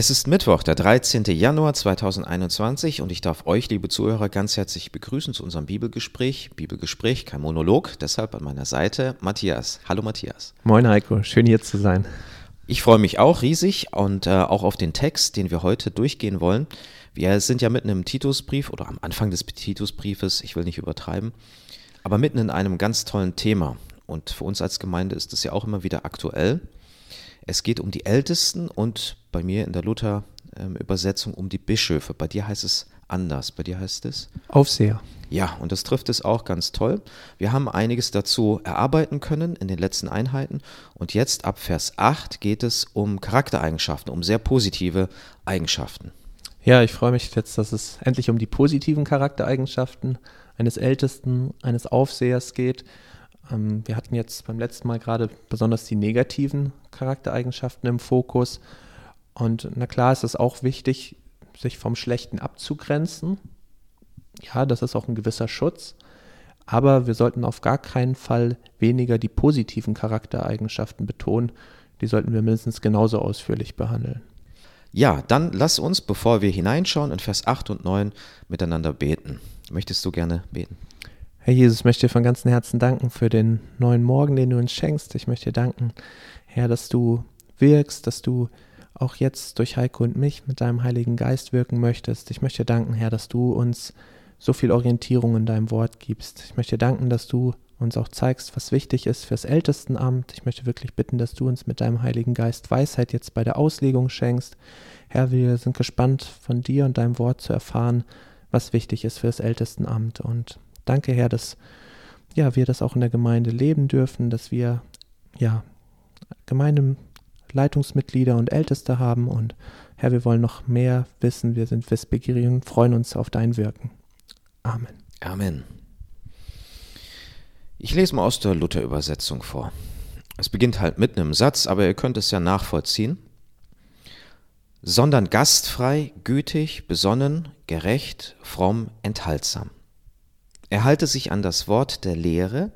Es ist Mittwoch, der 13. Januar 2021 und ich darf euch, liebe Zuhörer, ganz herzlich begrüßen zu unserem Bibelgespräch. Bibelgespräch, kein Monolog, deshalb an meiner Seite Matthias. Hallo Matthias. Moin Heiko, schön hier zu sein. Ich freue mich auch riesig und äh, auch auf den Text, den wir heute durchgehen wollen. Wir sind ja mitten im Titusbrief oder am Anfang des Titusbriefes, ich will nicht übertreiben, aber mitten in einem ganz tollen Thema. Und für uns als Gemeinde ist es ja auch immer wieder aktuell. Es geht um die Ältesten und bei mir in der Luther-Übersetzung um die Bischöfe. Bei dir heißt es anders. Bei dir heißt es? Aufseher. Ja, und das trifft es auch ganz toll. Wir haben einiges dazu erarbeiten können in den letzten Einheiten. Und jetzt ab Vers 8 geht es um Charaktereigenschaften, um sehr positive Eigenschaften. Ja, ich freue mich jetzt, dass es endlich um die positiven Charaktereigenschaften eines Ältesten, eines Aufsehers geht. Ähm, wir hatten jetzt beim letzten Mal gerade besonders die negativen Charaktereigenschaften im Fokus. Und na klar ist es auch wichtig, sich vom Schlechten abzugrenzen. Ja, das ist auch ein gewisser Schutz. Aber wir sollten auf gar keinen Fall weniger die positiven Charaktereigenschaften betonen. Die sollten wir mindestens genauso ausführlich behandeln. Ja, dann lass uns, bevor wir hineinschauen, in Vers 8 und 9 miteinander beten. Möchtest du gerne beten? Herr Jesus, ich möchte dir von ganzem Herzen danken für den neuen Morgen, den du uns schenkst. Ich möchte dir danken, Herr, dass du wirkst, dass du auch jetzt durch Heiko und mich mit deinem Heiligen Geist wirken möchtest. Ich möchte dir danken, Herr, dass du uns so viel Orientierung in deinem Wort gibst. Ich möchte dir danken, dass du uns auch zeigst, was wichtig ist fürs Ältestenamt. Ich möchte wirklich bitten, dass du uns mit deinem Heiligen Geist Weisheit jetzt bei der Auslegung schenkst. Herr, wir sind gespannt, von dir und deinem Wort zu erfahren, was wichtig ist fürs Ältestenamt. Und Danke, Herr, dass ja, wir das auch in der Gemeinde leben dürfen, dass wir ja, Gemeindeleitungsmitglieder und Älteste haben. Und Herr, wir wollen noch mehr wissen. Wir sind wissbegierig und freuen uns auf dein Wirken. Amen. Amen. Ich lese mal aus der Luther-Übersetzung vor. Es beginnt halt mitten im Satz, aber ihr könnt es ja nachvollziehen. Sondern gastfrei, gütig, besonnen, gerecht, fromm, enthaltsam. Er halte sich an das Wort der Lehre,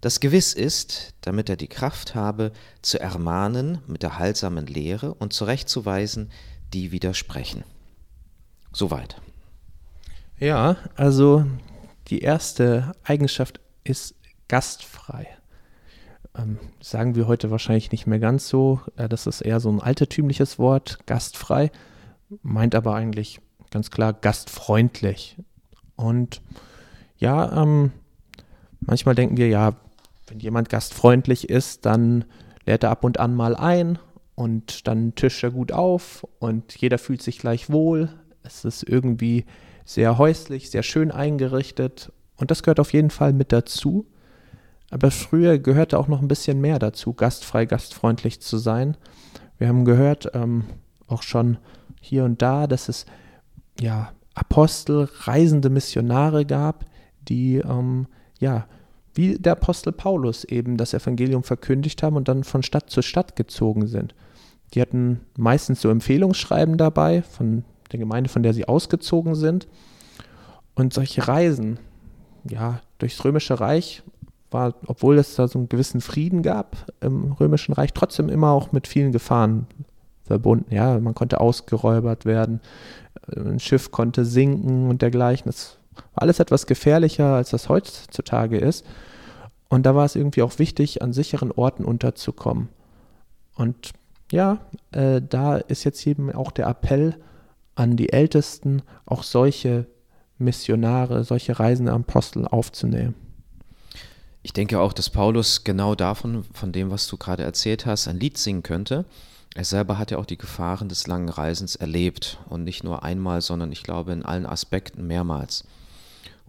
das gewiss ist, damit er die Kraft habe, zu ermahnen mit der heilsamen Lehre und zurechtzuweisen, die widersprechen. Soweit. Ja, also die erste Eigenschaft ist gastfrei. Ähm, sagen wir heute wahrscheinlich nicht mehr ganz so. Äh, das ist eher so ein altertümliches Wort, gastfrei, meint aber eigentlich ganz klar gastfreundlich. Und ja, ähm, manchmal denken wir, ja, wenn jemand gastfreundlich ist, dann lädt er ab und an mal ein und dann tischt er gut auf und jeder fühlt sich gleich wohl. Es ist irgendwie sehr häuslich, sehr schön eingerichtet und das gehört auf jeden Fall mit dazu. Aber früher gehörte auch noch ein bisschen mehr dazu, gastfrei, gastfreundlich zu sein. Wir haben gehört, ähm, auch schon hier und da, dass es ja Apostel, reisende Missionare gab, die ähm, ja wie der Apostel Paulus eben das Evangelium verkündigt haben und dann von Stadt zu Stadt gezogen sind. Die hatten meistens so Empfehlungsschreiben dabei von der Gemeinde, von der sie ausgezogen sind. Und solche Reisen, ja, durchs Römische Reich war, obwohl es da so einen gewissen Frieden gab im Römischen Reich, trotzdem immer auch mit vielen Gefahren verbunden. Ja, man konnte ausgeräubert werden, ein Schiff konnte sinken und dergleichen. Das alles etwas gefährlicher, als das heutzutage ist. Und da war es irgendwie auch wichtig, an sicheren Orten unterzukommen. Und ja, äh, da ist jetzt eben auch der Appell an die Ältesten, auch solche Missionare, solche reisende Apostel aufzunehmen. Ich denke auch, dass Paulus genau davon, von dem, was du gerade erzählt hast, ein Lied singen könnte. Er selber hat ja auch die Gefahren des langen Reisens erlebt und nicht nur einmal, sondern ich glaube in allen Aspekten mehrmals.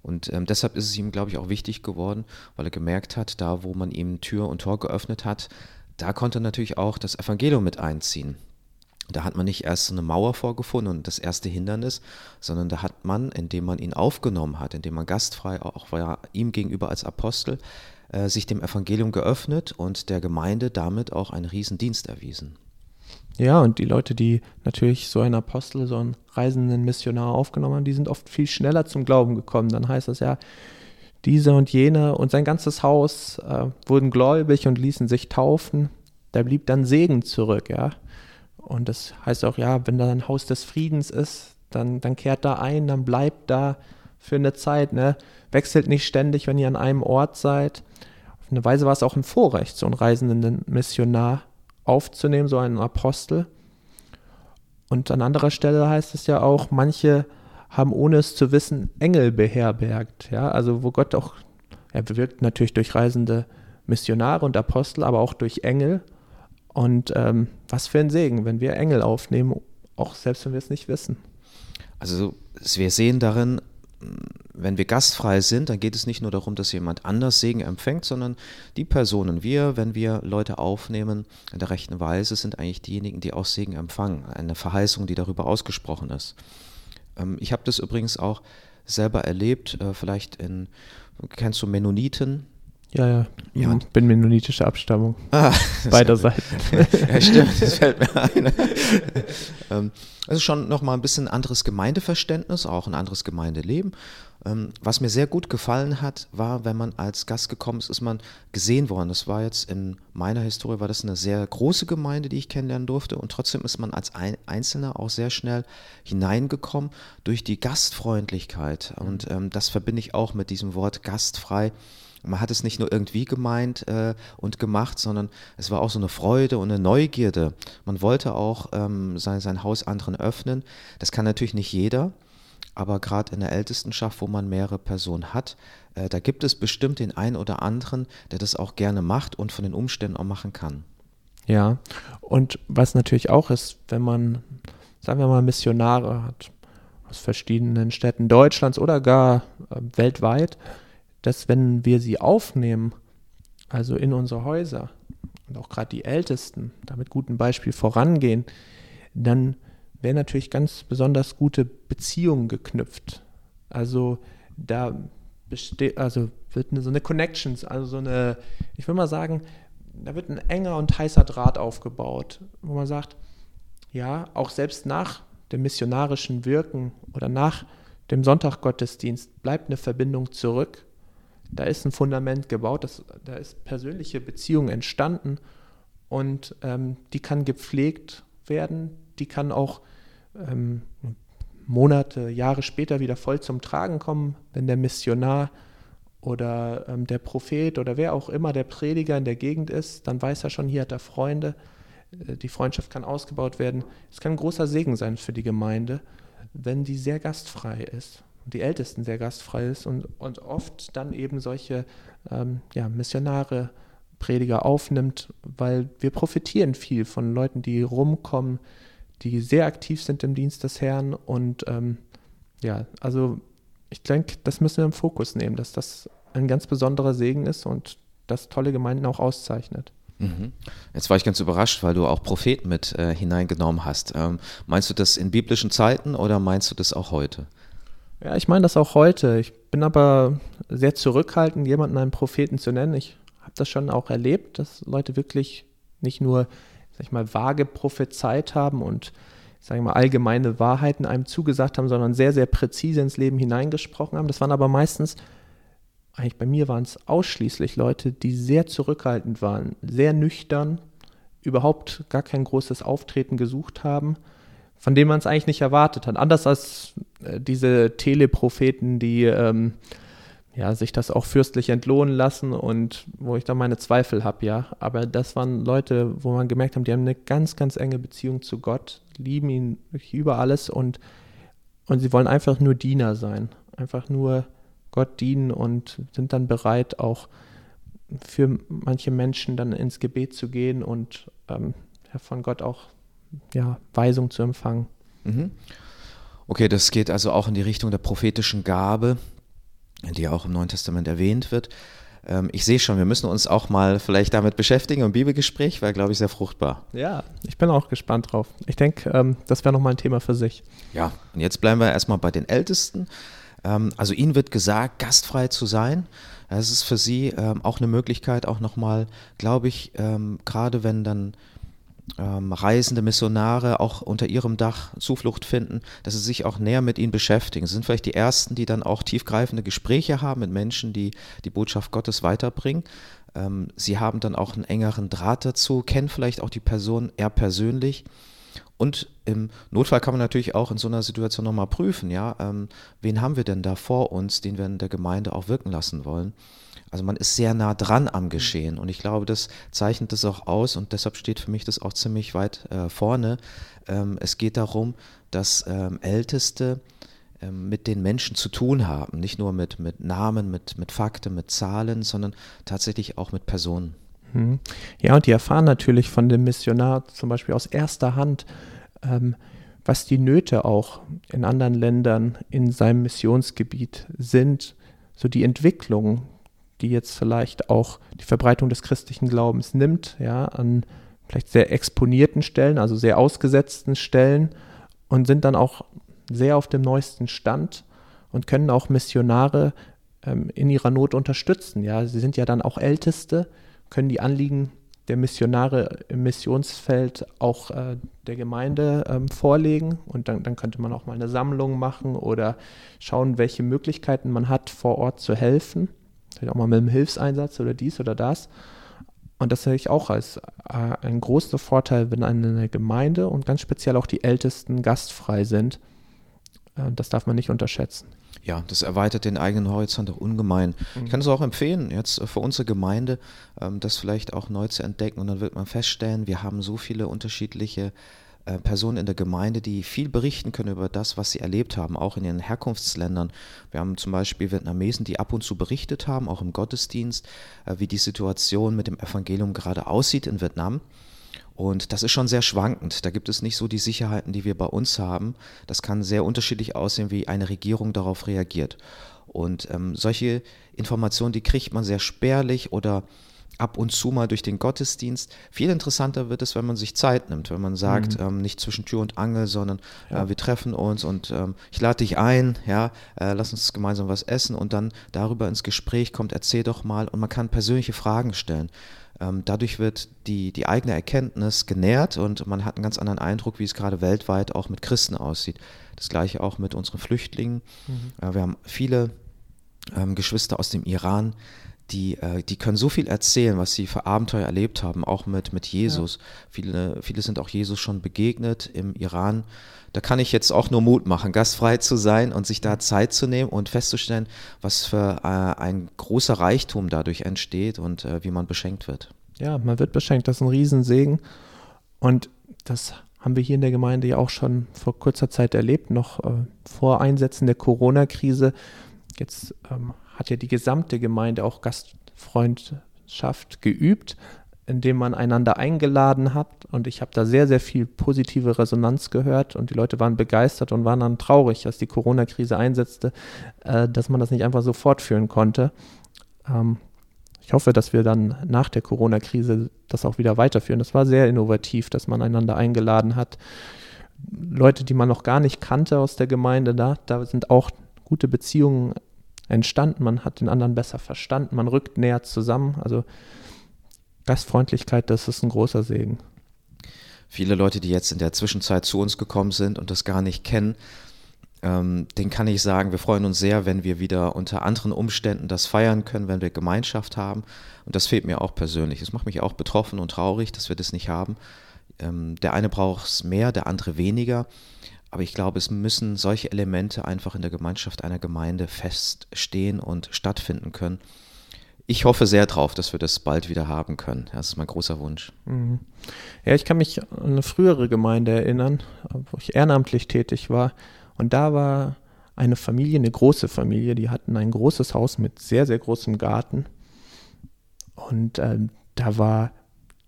Und ähm, deshalb ist es ihm, glaube ich, auch wichtig geworden, weil er gemerkt hat, da wo man ihm Tür und Tor geöffnet hat, da konnte natürlich auch das Evangelium mit einziehen. Da hat man nicht erst eine Mauer vorgefunden und das erste Hindernis, sondern da hat man, indem man ihn aufgenommen hat, indem man gastfrei auch war ihm gegenüber als Apostel, äh, sich dem Evangelium geöffnet und der Gemeinde damit auch einen Riesendienst erwiesen. Ja, und die Leute, die natürlich so einen Apostel, so einen reisenden Missionar aufgenommen haben, die sind oft viel schneller zum Glauben gekommen. Dann heißt das ja, dieser und jener und sein ganzes Haus äh, wurden gläubig und ließen sich taufen. Da blieb dann Segen zurück, ja. Und das heißt auch, ja, wenn da ein Haus des Friedens ist, dann, dann kehrt da ein, dann bleibt da für eine Zeit, ne? Wechselt nicht ständig, wenn ihr an einem Ort seid. Auf eine Weise war es auch ein Vorrecht, so einen reisenden Missionar aufzunehmen, so einen Apostel. Und an anderer Stelle heißt es ja auch, manche haben ohne es zu wissen Engel beherbergt. Ja, also wo Gott auch, er wirkt natürlich durch reisende Missionare und Apostel, aber auch durch Engel. Und ähm, was für ein Segen, wenn wir Engel aufnehmen, auch selbst wenn wir es nicht wissen. Also wir sehen darin, wenn wir gastfrei sind, dann geht es nicht nur darum, dass jemand anders Segen empfängt, sondern die Personen, wir, wenn wir Leute aufnehmen in der rechten Weise, sind eigentlich diejenigen, die auch Segen empfangen. Eine Verheißung, die darüber ausgesprochen ist. Ähm, ich habe das übrigens auch selber erlebt, äh, vielleicht in, kennst du Mennoniten? Ja, ja. ja. Ich bin mennonitische Abstammung. Ah, Beider Seiten. ja, stimmt, das fällt mir ein. ähm, also schon nochmal ein bisschen anderes Gemeindeverständnis, auch ein anderes Gemeindeleben. Ähm, was mir sehr gut gefallen hat, war, wenn man als Gast gekommen ist, ist man gesehen worden. Das war jetzt in meiner Historie, war das eine sehr große Gemeinde, die ich kennenlernen durfte. Und trotzdem ist man als Einzelner auch sehr schnell hineingekommen durch die Gastfreundlichkeit. Und ähm, das verbinde ich auch mit diesem Wort gastfrei. Man hat es nicht nur irgendwie gemeint äh, und gemacht, sondern es war auch so eine Freude und eine Neugierde. Man wollte auch ähm, sein, sein Haus anderen öffnen. Das kann natürlich nicht jeder. Aber gerade in der Ältestenschaft, wo man mehrere Personen hat, äh, da gibt es bestimmt den einen oder anderen, der das auch gerne macht und von den Umständen auch machen kann. Ja, und was natürlich auch ist, wenn man, sagen wir mal, Missionare hat aus verschiedenen Städten Deutschlands oder gar äh, weltweit, dass wenn wir sie aufnehmen, also in unsere Häuser und auch gerade die Ältesten, da mit gutem Beispiel vorangehen, dann werden natürlich ganz besonders gute Beziehungen geknüpft. Also da besteht, also wird so eine Connections, also so eine, ich will mal sagen, da wird ein enger und heißer Draht aufgebaut, wo man sagt, ja, auch selbst nach dem missionarischen Wirken oder nach dem Sonntaggottesdienst bleibt eine Verbindung zurück. Da ist ein Fundament gebaut, das, da ist persönliche Beziehung entstanden und ähm, die kann gepflegt werden, die kann auch ähm, Monate, Jahre später wieder voll zum Tragen kommen, wenn der Missionar oder ähm, der Prophet oder wer auch immer der Prediger in der Gegend ist, dann weiß er schon, hier hat er Freunde. Äh, die Freundschaft kann ausgebaut werden. Es kann ein großer Segen sein für die Gemeinde, wenn die sehr gastfrei ist und die Ältesten sehr gastfrei ist und, und oft dann eben solche ähm, ja, Missionare, Prediger aufnimmt, weil wir profitieren viel von Leuten, die rumkommen, die sehr aktiv sind im Dienst des Herrn. Und ähm, ja, also ich denke, das müssen wir im Fokus nehmen, dass das ein ganz besonderer Segen ist und das tolle Gemeinden auch auszeichnet. Mhm. Jetzt war ich ganz überrascht, weil du auch Propheten mit äh, hineingenommen hast. Ähm, meinst du das in biblischen Zeiten oder meinst du das auch heute? Ja, ich meine das auch heute. Ich bin aber sehr zurückhaltend, jemanden einen Propheten zu nennen. Ich habe das schon auch erlebt, dass Leute wirklich nicht nur sag ich mal, vage prophezeit haben und sage ich mal, allgemeine Wahrheiten einem zugesagt haben, sondern sehr, sehr präzise ins Leben hineingesprochen haben. Das waren aber meistens, eigentlich bei mir waren es ausschließlich Leute, die sehr zurückhaltend waren, sehr nüchtern, überhaupt gar kein großes Auftreten gesucht haben, von dem man es eigentlich nicht erwartet hat. Anders als äh, diese Telepropheten, die ähm, ja, sich das auch fürstlich entlohnen lassen und wo ich da meine Zweifel habe, ja. Aber das waren Leute, wo man gemerkt hat, die haben eine ganz, ganz enge Beziehung zu Gott, lieben ihn über alles und, und sie wollen einfach nur Diener sein, einfach nur Gott dienen und sind dann bereit, auch für manche Menschen dann ins Gebet zu gehen und ähm, von Gott auch ja, Weisung zu empfangen. Mhm. Okay, das geht also auch in die Richtung der prophetischen Gabe die auch im Neuen Testament erwähnt wird. Ähm, ich sehe schon, wir müssen uns auch mal vielleicht damit beschäftigen. Ein Bibelgespräch wäre, glaube ich, sehr fruchtbar. Ja, ich bin auch gespannt drauf. Ich denke, ähm, das wäre nochmal ein Thema für sich. Ja, und jetzt bleiben wir erstmal bei den Ältesten. Ähm, also ihnen wird gesagt, gastfrei zu sein. Das ist für sie auch eine Möglichkeit, auch nochmal, glaube ich, gerade wenn dann ähm, reisende Missionare auch unter ihrem Dach Zuflucht finden, dass sie sich auch näher mit ihnen beschäftigen. Sie sind vielleicht die Ersten, die dann auch tiefgreifende Gespräche haben mit Menschen, die die Botschaft Gottes weiterbringen. Ähm, sie haben dann auch einen engeren Draht dazu, kennen vielleicht auch die Person eher persönlich. Und im Notfall kann man natürlich auch in so einer Situation nochmal prüfen, ja, ähm, wen haben wir denn da vor uns, den wir in der Gemeinde auch wirken lassen wollen. Also man ist sehr nah dran am Geschehen und ich glaube, das zeichnet das auch aus und deshalb steht für mich das auch ziemlich weit äh, vorne. Ähm, es geht darum, dass ähm, Älteste ähm, mit den Menschen zu tun haben, nicht nur mit, mit Namen, mit, mit Fakten, mit Zahlen, sondern tatsächlich auch mit Personen. Mhm. Ja, und die erfahren natürlich von dem Missionar zum Beispiel aus erster Hand, ähm, was die Nöte auch in anderen Ländern in seinem Missionsgebiet sind, so die Entwicklung, die jetzt vielleicht auch die Verbreitung des christlichen Glaubens nimmt, ja, an vielleicht sehr exponierten Stellen, also sehr ausgesetzten Stellen und sind dann auch sehr auf dem neuesten Stand und können auch Missionare ähm, in ihrer Not unterstützen. Ja, sie sind ja dann auch Älteste, können die Anliegen der Missionare im Missionsfeld auch äh, der Gemeinde ähm, vorlegen und dann, dann, könnte man auch mal eine Sammlung machen oder schauen, welche Möglichkeiten man hat, vor Ort zu helfen. Vielleicht auch mal mit einem Hilfseinsatz oder dies oder das. Und das sehe ich auch als äh, einen großen Vorteil, wenn eine Gemeinde und ganz speziell auch die Ältesten gastfrei sind. Äh, das darf man nicht unterschätzen. Ja, das erweitert den eigenen Horizont auch ungemein. Mhm. Ich kann es auch empfehlen, jetzt für unsere Gemeinde, ähm, das vielleicht auch neu zu entdecken. Und dann wird man feststellen, wir haben so viele unterschiedliche äh, Personen in der Gemeinde, die viel berichten können über das, was sie erlebt haben, auch in ihren Herkunftsländern. Wir haben zum Beispiel Vietnamesen, die ab und zu berichtet haben, auch im Gottesdienst, äh, wie die Situation mit dem Evangelium gerade aussieht in Vietnam. Und das ist schon sehr schwankend. Da gibt es nicht so die Sicherheiten, die wir bei uns haben. Das kann sehr unterschiedlich aussehen, wie eine Regierung darauf reagiert. Und ähm, solche Informationen, die kriegt man sehr spärlich oder ab und zu mal durch den Gottesdienst. Viel interessanter wird es, wenn man sich Zeit nimmt, wenn man sagt, mhm. ähm, nicht zwischen Tür und Angel, sondern ja. äh, wir treffen uns und ähm, ich lade dich ein, ja, äh, lass uns gemeinsam was essen und dann darüber ins Gespräch kommt, erzähl doch mal und man kann persönliche Fragen stellen. Ähm, dadurch wird die, die eigene Erkenntnis genährt und man hat einen ganz anderen Eindruck, wie es gerade weltweit auch mit Christen aussieht. Das gleiche auch mit unseren Flüchtlingen. Mhm. Äh, wir haben viele ähm, Geschwister aus dem Iran, die, äh, die können so viel erzählen, was sie für Abenteuer erlebt haben, auch mit, mit Jesus. Ja. Viele, viele sind auch Jesus schon begegnet im Iran. Da kann ich jetzt auch nur Mut machen, gastfrei zu sein und sich da Zeit zu nehmen und festzustellen, was für äh, ein großer Reichtum dadurch entsteht und äh, wie man beschenkt wird. Ja, man wird beschenkt. Das ist ein Riesensegen. Und das haben wir hier in der Gemeinde ja auch schon vor kurzer Zeit erlebt, noch äh, vor Einsätzen der Corona-Krise. Jetzt ähm, hat ja die gesamte Gemeinde auch Gastfreundschaft geübt, indem man einander eingeladen hat. Und ich habe da sehr, sehr viel positive Resonanz gehört und die Leute waren begeistert und waren dann traurig, als die Corona-Krise einsetzte, äh, dass man das nicht einfach so fortführen konnte. Ähm, ich hoffe, dass wir dann nach der Corona-Krise das auch wieder weiterführen. Das war sehr innovativ, dass man einander eingeladen hat. Leute, die man noch gar nicht kannte aus der Gemeinde, da, da sind auch gute Beziehungen entstanden, man hat den anderen besser verstanden, man rückt näher zusammen. Also Gastfreundlichkeit, das ist ein großer Segen. Viele Leute, die jetzt in der Zwischenzeit zu uns gekommen sind und das gar nicht kennen, ähm, den kann ich sagen, wir freuen uns sehr, wenn wir wieder unter anderen Umständen das feiern können, wenn wir Gemeinschaft haben. Und das fehlt mir auch persönlich. Es macht mich auch betroffen und traurig, dass wir das nicht haben. Ähm, der eine braucht es mehr, der andere weniger. Aber ich glaube, es müssen solche Elemente einfach in der Gemeinschaft einer Gemeinde feststehen und stattfinden können. Ich hoffe sehr drauf, dass wir das bald wieder haben können. Das ist mein großer Wunsch. Mhm. Ja, ich kann mich an eine frühere Gemeinde erinnern, wo ich ehrenamtlich tätig war. Und da war eine Familie, eine große Familie, die hatten ein großes Haus mit sehr, sehr großem Garten. Und äh, da war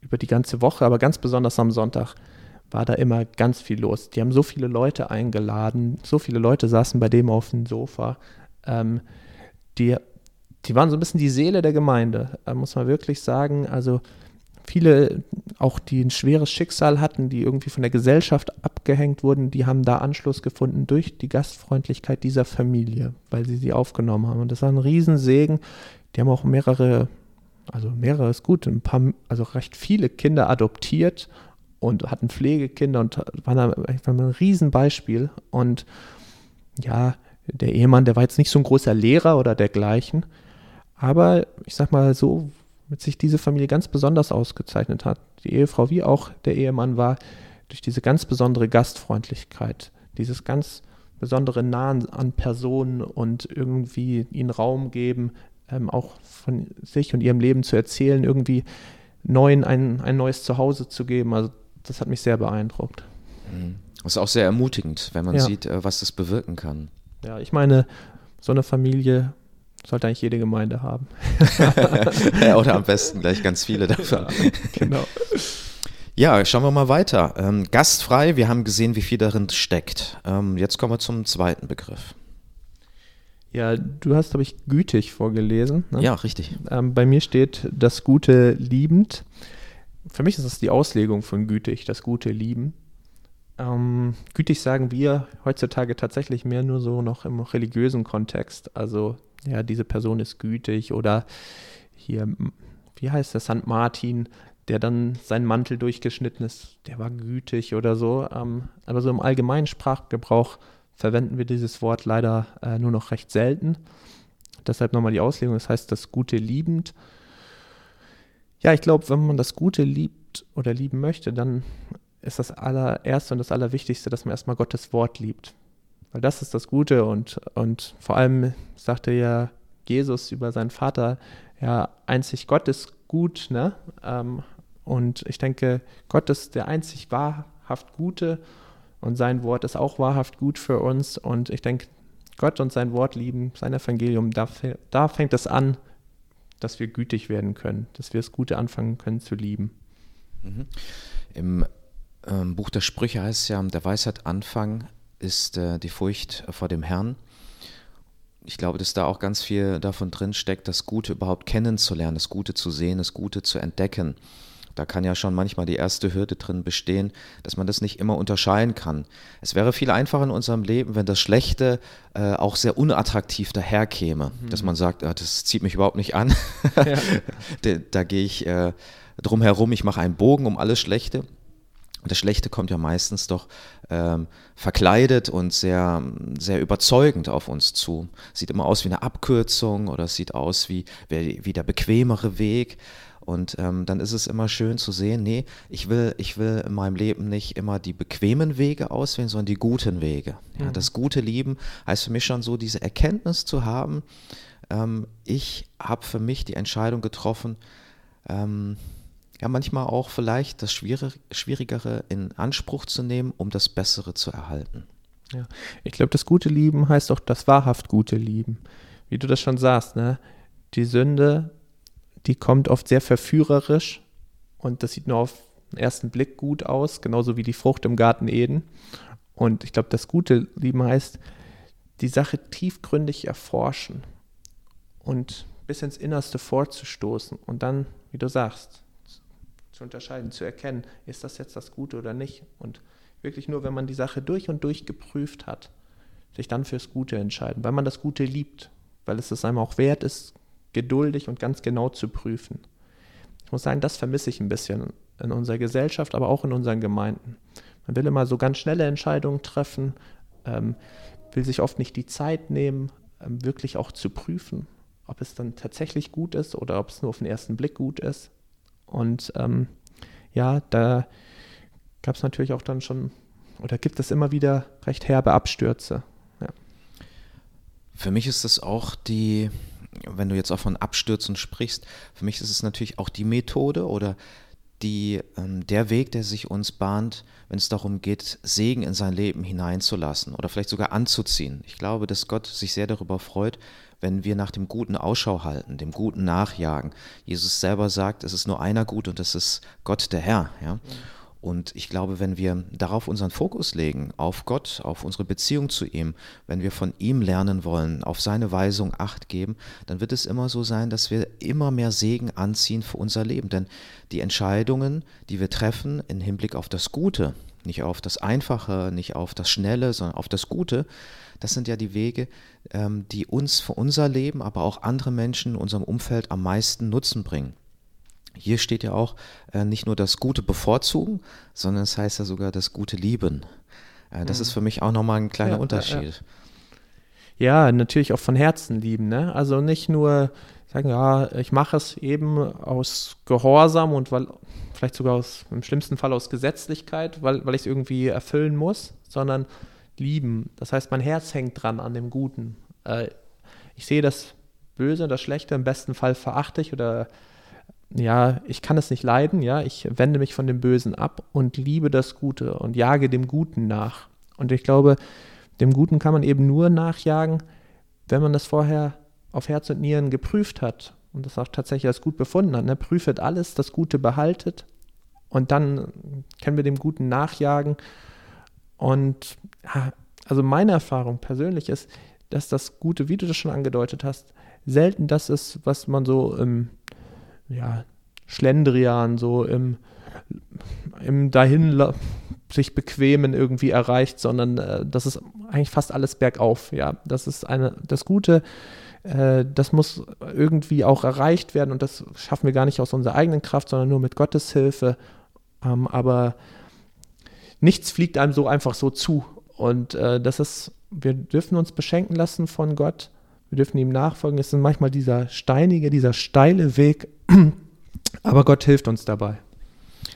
über die ganze Woche, aber ganz besonders am Sonntag, war da immer ganz viel los. Die haben so viele Leute eingeladen, so viele Leute saßen bei dem auf dem Sofa. Ähm, die, die waren so ein bisschen die Seele der Gemeinde, äh, muss man wirklich sagen. Also viele, auch die ein schweres Schicksal hatten, die irgendwie von der Gesellschaft abgehängt wurden, die haben da Anschluss gefunden durch die Gastfreundlichkeit dieser Familie, weil sie sie aufgenommen haben. Und das war ein Riesensegen. Die haben auch mehrere, also mehrere ist gut, ein paar, also recht viele Kinder adoptiert und hatten Pflegekinder und waren da ein Riesenbeispiel. Und ja, der Ehemann, der war jetzt nicht so ein großer Lehrer oder dergleichen, aber ich sag mal so, mit sich diese Familie ganz besonders ausgezeichnet hat, die Ehefrau wie auch der Ehemann war, durch diese ganz besondere Gastfreundlichkeit, dieses ganz besondere Nahen an Personen und irgendwie ihnen Raum geben, ähm, auch von sich und ihrem Leben zu erzählen, irgendwie neuen ein, ein neues Zuhause zu geben. Also das hat mich sehr beeindruckt. Mhm. Das ist auch sehr ermutigend, wenn man ja. sieht, äh, was das bewirken kann. Ja, ich meine, so eine Familie sollte eigentlich jede Gemeinde haben. Oder am besten gleich ganz viele davon. Ja, genau. Ja, schauen wir mal weiter. Ähm, gastfrei, wir haben gesehen, wie viel darin steckt. Ähm, jetzt kommen wir zum zweiten Begriff. Ja, du hast, glaube ich, gütig vorgelesen. Ne? Ja, richtig. Ähm, bei mir steht das Gute liebend. Für mich ist das die Auslegung von gütig, das Gute lieben. Ähm, gütig sagen wir heutzutage tatsächlich mehr nur so noch im religiösen Kontext. Also, ja, diese Person ist gütig oder hier, wie heißt der, St. Martin, der dann seinen Mantel durchgeschnitten ist, der war gütig oder so. Ähm, aber so im allgemeinen Sprachgebrauch verwenden wir dieses Wort leider äh, nur noch recht selten. Deshalb nochmal die Auslegung, das heißt das Gute liebend. Ja, ich glaube, wenn man das Gute liebt oder lieben möchte, dann ist das allererste und das Allerwichtigste, dass man erstmal Gottes Wort liebt. Weil das ist das Gute und, und vor allem sagte ja Jesus über seinen Vater, ja, einzig Gott ist gut, ne? Ähm, und ich denke, Gott ist der einzig wahrhaft Gute und sein Wort ist auch wahrhaft gut für uns. Und ich denke, Gott und sein Wort lieben, sein Evangelium, da, da fängt es an, dass wir gütig werden können, dass wir das Gute anfangen können zu lieben. Mhm. Im ähm, Buch der Sprüche heißt es ja, der Weisheit Anfang ist äh, die Furcht vor dem Herrn. Ich glaube, dass da auch ganz viel davon drin steckt, das Gute überhaupt kennenzulernen, das Gute zu sehen, das Gute zu entdecken. Da kann ja schon manchmal die erste Hürde drin bestehen, dass man das nicht immer unterscheiden kann. Es wäre viel einfacher in unserem Leben, wenn das Schlechte äh, auch sehr unattraktiv daherkäme, mhm. dass man sagt, ah, das zieht mich überhaupt nicht an. Ja. da, da gehe ich äh, drum herum, ich mache einen Bogen um alles Schlechte. Und das Schlechte kommt ja meistens doch ähm, verkleidet und sehr, sehr überzeugend auf uns zu. Sieht immer aus wie eine Abkürzung oder es sieht aus wie, wie der bequemere Weg. Und ähm, dann ist es immer schön zu sehen, nee, ich will, ich will in meinem Leben nicht immer die bequemen Wege auswählen, sondern die guten Wege. Ja, mhm. Das gute Lieben heißt für mich schon so, diese Erkenntnis zu haben, ähm, ich habe für mich die Entscheidung getroffen, ähm, ja, manchmal auch vielleicht das Schwierigere in Anspruch zu nehmen, um das Bessere zu erhalten. Ja, ich glaube, das gute Lieben heißt auch das wahrhaft gute Lieben. Wie du das schon sagst, ne? Die Sünde die kommt oft sehr verführerisch und das sieht nur auf den ersten Blick gut aus, genauso wie die Frucht im Garten Eden. Und ich glaube, das gute Lieben heißt, die Sache tiefgründig erforschen und bis ins Innerste vorzustoßen und dann, wie du sagst, zu unterscheiden, zu erkennen, ist das jetzt das Gute oder nicht. Und wirklich nur, wenn man die Sache durch und durch geprüft hat, sich dann fürs Gute entscheiden, weil man das Gute liebt, weil es es einem auch wert ist, geduldig und ganz genau zu prüfen. Ich muss sagen, das vermisse ich ein bisschen in unserer Gesellschaft, aber auch in unseren Gemeinden. Man will immer so ganz schnelle Entscheidungen treffen, ähm, will sich oft nicht die Zeit nehmen, ähm, wirklich auch zu prüfen, ob es dann tatsächlich gut ist oder ob es nur auf den ersten Blick gut ist. Und ähm, ja, da gab es natürlich auch dann schon, oder gibt es immer wieder recht herbe Abstürze. Ja. Für mich ist das auch die, wenn du jetzt auch von Abstürzen sprichst, für mich ist es natürlich auch die Methode oder die, ähm, der Weg, der sich uns bahnt, wenn es darum geht, Segen in sein Leben hineinzulassen oder vielleicht sogar anzuziehen. Ich glaube, dass Gott sich sehr darüber freut, wenn wir nach dem Guten Ausschau halten, dem Guten nachjagen. Jesus selber sagt, es ist nur einer gut und das ist Gott der Herr. Ja? Mhm. Und ich glaube, wenn wir darauf unseren Fokus legen, auf Gott, auf unsere Beziehung zu ihm, wenn wir von ihm lernen wollen, auf seine Weisung acht geben, dann wird es immer so sein, dass wir immer mehr Segen anziehen für unser Leben. Denn die Entscheidungen, die wir treffen im Hinblick auf das Gute, nicht auf das Einfache, nicht auf das Schnelle, sondern auf das Gute, das sind ja die Wege, ähm, die uns für unser Leben, aber auch andere Menschen in unserem Umfeld am meisten Nutzen bringen. Hier steht ja auch äh, nicht nur das Gute bevorzugen, sondern es heißt ja sogar das Gute lieben. Äh, das mhm. ist für mich auch nochmal ein kleiner ja, Unterschied. Ja, ja. ja, natürlich auch von Herzen lieben. Ne? Also nicht nur sagen, ja, ich mache es eben aus Gehorsam und weil, vielleicht sogar aus, im schlimmsten Fall aus Gesetzlichkeit, weil, weil ich es irgendwie erfüllen muss, sondern lieben. Das heißt, mein Herz hängt dran an dem Guten. Äh, ich sehe das Böse und das Schlechte, im besten Fall verachte ich oder ja, ich kann es nicht leiden, ja, ich wende mich von dem Bösen ab und liebe das Gute und jage dem Guten nach. Und ich glaube, dem Guten kann man eben nur nachjagen, wenn man das vorher auf Herz und Nieren geprüft hat und das auch tatsächlich als gut befunden hat. Ne? Prüfet alles, das Gute behaltet und dann können wir dem Guten nachjagen. Und also meine Erfahrung persönlich ist, dass das Gute, wie du das schon angedeutet hast, selten das ist, was man so im ja, Schlendrian, so im, im dahin sich bequemen irgendwie erreicht, sondern äh, das ist eigentlich fast alles bergauf. Ja, das ist eine, das Gute, äh, das muss irgendwie auch erreicht werden und das schaffen wir gar nicht aus unserer eigenen Kraft, sondern nur mit Gottes Hilfe. Ähm, aber nichts fliegt einem so einfach so zu. Und äh, das ist, wir dürfen uns beschenken lassen von Gott. Wir dürfen ihm nachfolgen. Es ist manchmal dieser steinige, dieser steile Weg, aber Gott hilft uns dabei.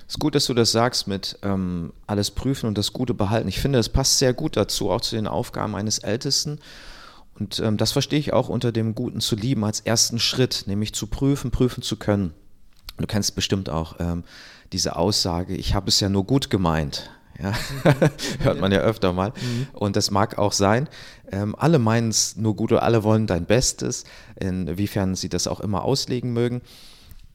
Es ist gut, dass du das sagst mit ähm, alles prüfen und das Gute behalten. Ich finde, es passt sehr gut dazu, auch zu den Aufgaben eines Ältesten. Und ähm, das verstehe ich auch unter dem Guten zu lieben als ersten Schritt, nämlich zu prüfen, prüfen zu können. Du kennst bestimmt auch ähm, diese Aussage, ich habe es ja nur gut gemeint. Ja, hört man ja öfter mal. Mhm. Und das mag auch sein. Ähm, alle meinen es nur gut oder alle wollen dein Bestes, inwiefern sie das auch immer auslegen mögen.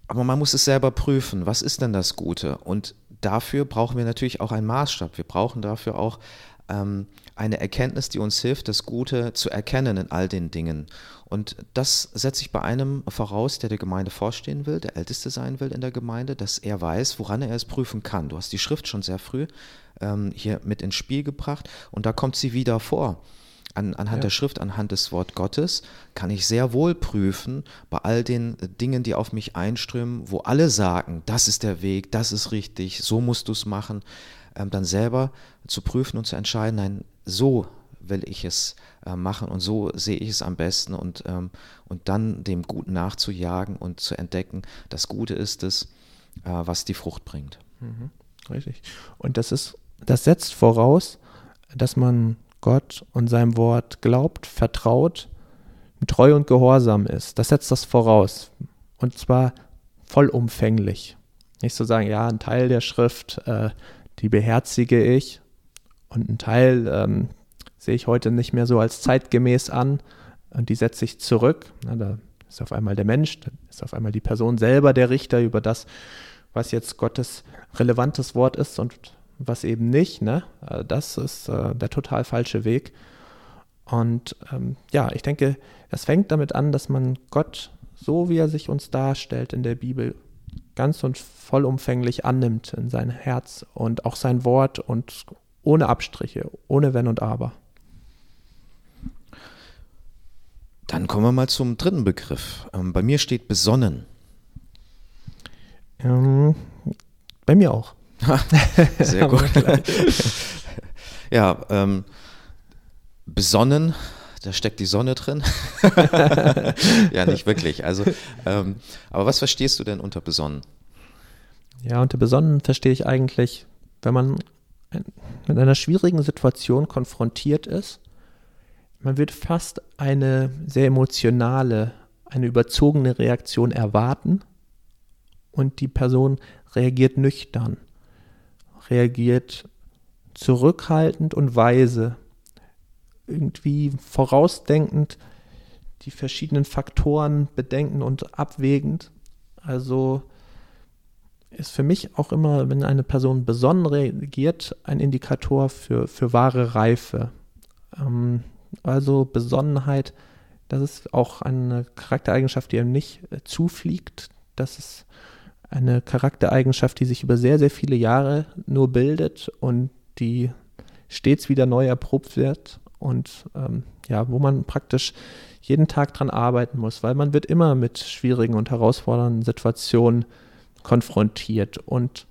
Aber man muss es selber prüfen, was ist denn das Gute? Und dafür brauchen wir natürlich auch einen Maßstab. Wir brauchen dafür auch ähm, eine Erkenntnis, die uns hilft, das Gute zu erkennen in all den Dingen. Und das setze ich bei einem voraus, der der Gemeinde vorstehen will, der Älteste sein will in der Gemeinde, dass er weiß, woran er es prüfen kann. Du hast die Schrift schon sehr früh ähm, hier mit ins Spiel gebracht und da kommt sie wieder vor. An, anhand ja. der Schrift, anhand des Wort Gottes, kann ich sehr wohl prüfen, bei all den Dingen, die auf mich einströmen, wo alle sagen, das ist der Weg, das ist richtig, so musst du es machen, ähm, dann selber zu prüfen und zu entscheiden, nein, so will ich es äh, machen und so sehe ich es am besten und, ähm, und dann dem Guten nachzujagen und zu entdecken, das Gute ist es, äh, was die Frucht bringt. Mhm, richtig. Und das ist, das setzt voraus, dass man Gott und seinem Wort glaubt, vertraut, treu und gehorsam ist. Das setzt das voraus. Und zwar vollumfänglich. Nicht zu sagen, ja, ein Teil der Schrift, äh, die beherzige ich und ein Teil ähm, sehe ich heute nicht mehr so als zeitgemäß an und die setze ich zurück. Na, da ist auf einmal der Mensch, da ist auf einmal die Person selber der Richter über das, was jetzt Gottes relevantes Wort ist und was eben nicht. Ne? Äh, das ist äh, der total falsche Weg. Und ähm, ja, ich denke, es fängt damit an, dass man Gott, so wie er sich uns darstellt in der Bibel, ganz und vollumfänglich annimmt in sein Herz und auch sein Wort und ohne Abstriche, ohne Wenn und Aber. Dann kommen wir mal zum dritten Begriff. Ähm, bei mir steht besonnen. Ähm, bei mir auch. Sehr gut. ja, ähm, besonnen, da steckt die Sonne drin. ja, nicht wirklich. Also, ähm, aber was verstehst du denn unter besonnen? Ja, unter besonnen verstehe ich eigentlich, wenn man mit einer schwierigen Situation konfrontiert ist, man wird fast eine sehr emotionale, eine überzogene Reaktion erwarten und die Person reagiert nüchtern reagiert zurückhaltend und weise, irgendwie vorausdenkend, die verschiedenen Faktoren bedenken und abwägend. Also ist für mich auch immer, wenn eine Person besonnen reagiert, ein Indikator für, für wahre Reife. Ähm, also Besonnenheit, das ist auch eine Charaktereigenschaft, die einem nicht äh, zufliegt. Das ist eine Charaktereigenschaft, die sich über sehr, sehr viele Jahre nur bildet und die stets wieder neu erprobt wird und ähm, ja, wo man praktisch jeden Tag dran arbeiten muss, weil man wird immer mit schwierigen und herausfordernden Situationen konfrontiert und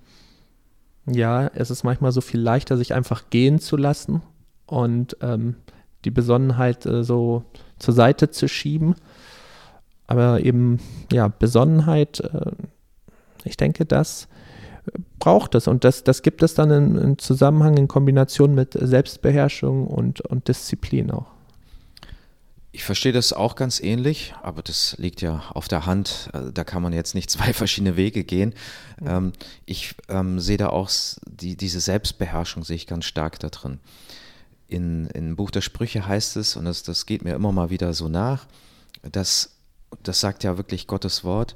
ja, es ist manchmal so viel leichter, sich einfach gehen zu lassen und ähm, die Besonnenheit äh, so zur Seite zu schieben. Aber eben, ja, Besonnenheit, äh, ich denke, das braucht es. Und das, das gibt es dann in, in Zusammenhang, in Kombination mit Selbstbeherrschung und, und Disziplin auch. Ich verstehe das auch ganz ähnlich, aber das liegt ja auf der Hand. Äh, da kann man jetzt nicht zwei verschiedene Wege gehen. Mhm. Ich ähm, sehe da auch die, diese Selbstbeherrschung sehe ich ganz stark da drin. In, in Buch der Sprüche heißt es, und das, das geht mir immer mal wieder so nach, dass, das sagt ja wirklich Gottes Wort,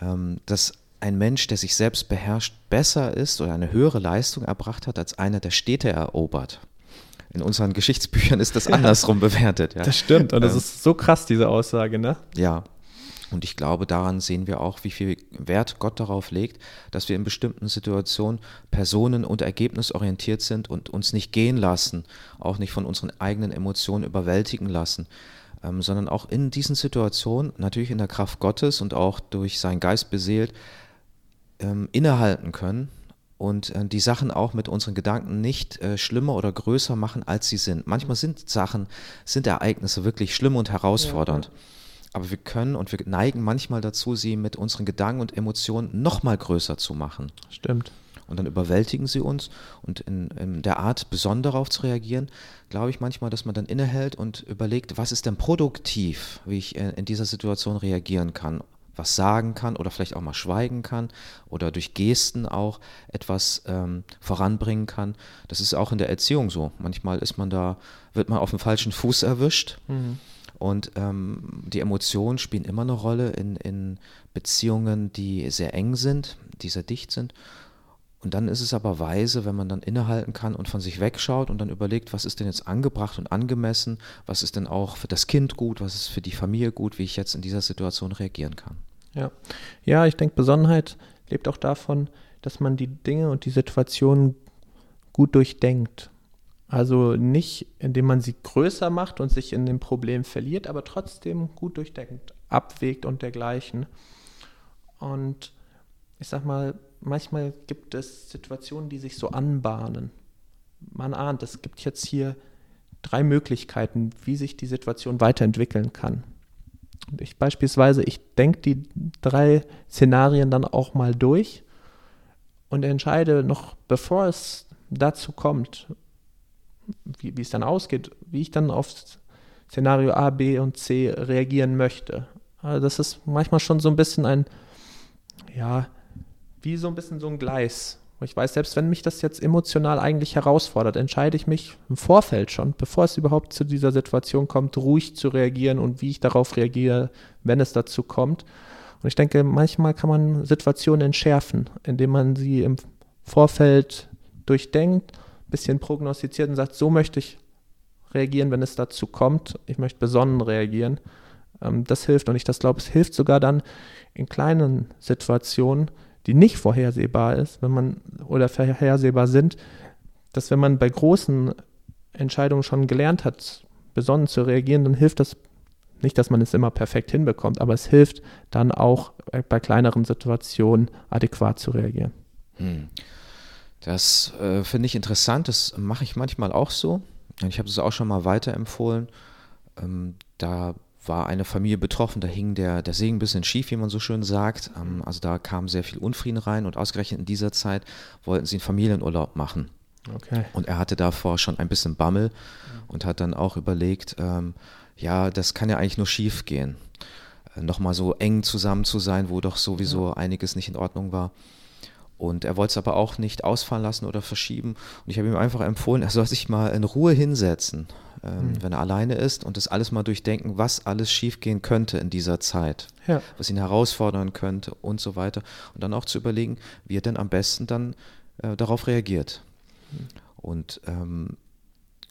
ähm, dass ein Mensch, der sich selbst beherrscht, besser ist oder eine höhere Leistung erbracht hat, als einer, der Städte erobert. In unseren Geschichtsbüchern ist das ja, andersrum bewertet. Ja. Das stimmt und das ähm, ist so krass, diese Aussage, ne? Ja. Und ich glaube, daran sehen wir auch, wie viel Wert Gott darauf legt, dass wir in bestimmten Situationen personen- und ergebnisorientiert sind und uns nicht gehen lassen, auch nicht von unseren eigenen Emotionen überwältigen lassen, ähm, sondern auch in diesen Situationen, natürlich in der Kraft Gottes und auch durch seinen Geist beseelt, ähm, innehalten können und äh, die Sachen auch mit unseren Gedanken nicht äh, schlimmer oder größer machen, als sie sind. Manchmal sind Sachen, sind Ereignisse wirklich schlimm und herausfordernd. Ja, Aber wir können und wir neigen manchmal dazu, sie mit unseren Gedanken und Emotionen noch mal größer zu machen. Stimmt. Und dann überwältigen sie uns. Und in, in der Art, besonnen darauf zu reagieren, glaube ich manchmal, dass man dann innehält und überlegt, was ist denn produktiv, wie ich in, in dieser Situation reagieren kann was sagen kann oder vielleicht auch mal schweigen kann oder durch Gesten auch etwas ähm, voranbringen kann. Das ist auch in der Erziehung so. Manchmal ist man da, wird man auf dem falschen Fuß erwischt. Mhm. Und ähm, die Emotionen spielen immer eine Rolle in, in Beziehungen, die sehr eng sind, die sehr dicht sind. Und dann ist es aber weise, wenn man dann innehalten kann und von sich wegschaut und dann überlegt, was ist denn jetzt angebracht und angemessen, was ist denn auch für das Kind gut, was ist für die Familie gut, wie ich jetzt in dieser Situation reagieren kann. Ja, ja ich denke, Besonnenheit lebt auch davon, dass man die Dinge und die Situationen gut durchdenkt. Also nicht, indem man sie größer macht und sich in dem Problem verliert, aber trotzdem gut durchdenkt, abwägt und dergleichen. Und ich sag mal, manchmal gibt es Situationen, die sich so anbahnen. Man ahnt, es gibt jetzt hier drei Möglichkeiten, wie sich die Situation weiterentwickeln kann. Ich beispielsweise, ich denke die drei Szenarien dann auch mal durch und entscheide noch, bevor es dazu kommt, wie, wie es dann ausgeht, wie ich dann auf Szenario A, B und C reagieren möchte. Also das ist manchmal schon so ein bisschen ein, ja, wie so ein bisschen so ein Gleis. Ich weiß, selbst wenn mich das jetzt emotional eigentlich herausfordert, entscheide ich mich im Vorfeld schon, bevor es überhaupt zu dieser Situation kommt, ruhig zu reagieren und wie ich darauf reagiere, wenn es dazu kommt. Und ich denke, manchmal kann man Situationen entschärfen, indem man sie im Vorfeld durchdenkt, ein bisschen prognostiziert und sagt, so möchte ich reagieren, wenn es dazu kommt. Ich möchte besonnen reagieren. Ähm, das hilft und ich das glaube, es hilft sogar dann in kleinen Situationen, die nicht vorhersehbar ist, wenn man oder vorhersehbar sind, dass wenn man bei großen Entscheidungen schon gelernt hat, besonnen zu reagieren, dann hilft das nicht, dass man es immer perfekt hinbekommt, aber es hilft dann auch bei kleineren Situationen adäquat zu reagieren. Hm. Das äh, finde ich interessant, das mache ich manchmal auch so. Ich habe es auch schon mal weiterempfohlen. Ähm, da war eine Familie betroffen, da hing der, der Segen ein bisschen schief, wie man so schön sagt. Ähm, also da kam sehr viel Unfrieden rein und ausgerechnet in dieser Zeit wollten sie einen Familienurlaub machen. Okay. Und er hatte davor schon ein bisschen Bammel und hat dann auch überlegt, ähm, ja, das kann ja eigentlich nur schief gehen. Äh, Nochmal so eng zusammen zu sein, wo doch sowieso ja. einiges nicht in Ordnung war. Und er wollte es aber auch nicht ausfallen lassen oder verschieben. Und ich habe ihm einfach empfohlen, er soll sich mal in Ruhe hinsetzen, ähm, mhm. wenn er alleine ist und das alles mal durchdenken, was alles schiefgehen könnte in dieser Zeit, ja. was ihn herausfordern könnte und so weiter. Und dann auch zu überlegen, wie er denn am besten dann äh, darauf reagiert. Mhm. Und ähm,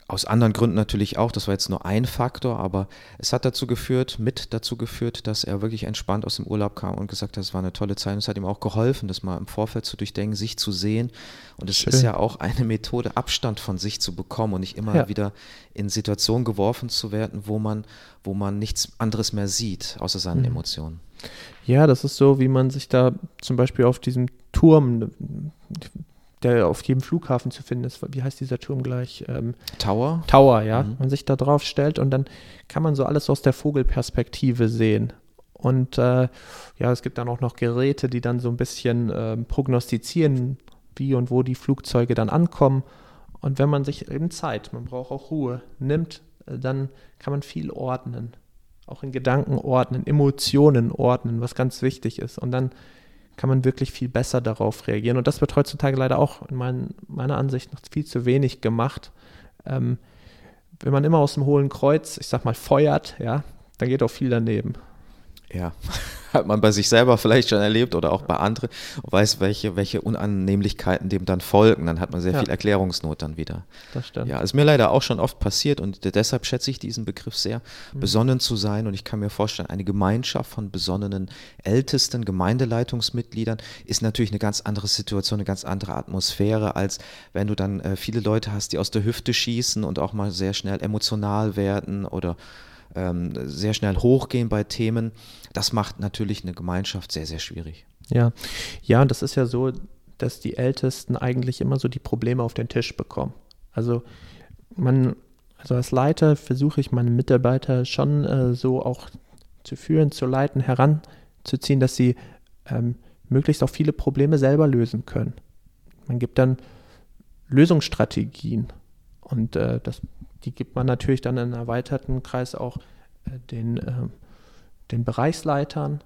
aus anderen Gründen natürlich auch, das war jetzt nur ein Faktor, aber es hat dazu geführt, mit dazu geführt, dass er wirklich entspannt aus dem Urlaub kam und gesagt hat, es war eine tolle Zeit und es hat ihm auch geholfen, das mal im Vorfeld zu durchdenken, sich zu sehen. Und es ist ja auch eine Methode, Abstand von sich zu bekommen und nicht immer ja. wieder in Situationen geworfen zu werden, wo man, wo man nichts anderes mehr sieht, außer seinen mhm. Emotionen. Ja, das ist so, wie man sich da zum Beispiel auf diesem Turm, der auf jedem Flughafen zu finden ist. Wie heißt dieser Turm gleich? Ähm, Tower? Tower, ja. Mhm. Man sich da drauf stellt und dann kann man so alles aus der Vogelperspektive sehen. Und äh, ja, es gibt dann auch noch Geräte, die dann so ein bisschen äh, prognostizieren, wie und wo die Flugzeuge dann ankommen. Und wenn man sich eben Zeit, man braucht auch Ruhe, nimmt, äh, dann kann man viel ordnen. Auch in Gedanken ordnen, Emotionen ordnen, was ganz wichtig ist. Und dann kann man wirklich viel besser darauf reagieren. Und das wird heutzutage leider auch in mein, meiner Ansicht noch viel zu wenig gemacht. Ähm, wenn man immer aus dem hohlen Kreuz, ich sag mal, feuert, ja, dann geht auch viel daneben. Ja, hat man bei sich selber vielleicht schon erlebt oder auch bei anderen und weiß, welche, welche Unannehmlichkeiten dem dann folgen. Dann hat man sehr ja. viel Erklärungsnot dann wieder. Das stimmt. Ja, ist mir leider auch schon oft passiert und deshalb schätze ich diesen Begriff sehr, mhm. besonnen zu sein. Und ich kann mir vorstellen, eine Gemeinschaft von besonnenen Ältesten, Gemeindeleitungsmitgliedern ist natürlich eine ganz andere Situation, eine ganz andere Atmosphäre, als wenn du dann äh, viele Leute hast, die aus der Hüfte schießen und auch mal sehr schnell emotional werden oder ähm, sehr schnell hochgehen bei Themen. Das macht natürlich eine Gemeinschaft sehr, sehr schwierig. Ja, ja, das ist ja so, dass die Ältesten eigentlich immer so die Probleme auf den Tisch bekommen. Also man, also als Leiter versuche ich meine Mitarbeiter schon äh, so auch zu führen, zu leiten, heranzuziehen, dass sie ähm, möglichst auch viele Probleme selber lösen können. Man gibt dann Lösungsstrategien und äh, das die gibt man natürlich dann in einem erweiterten Kreis auch äh, den, äh, den Bereichsleitern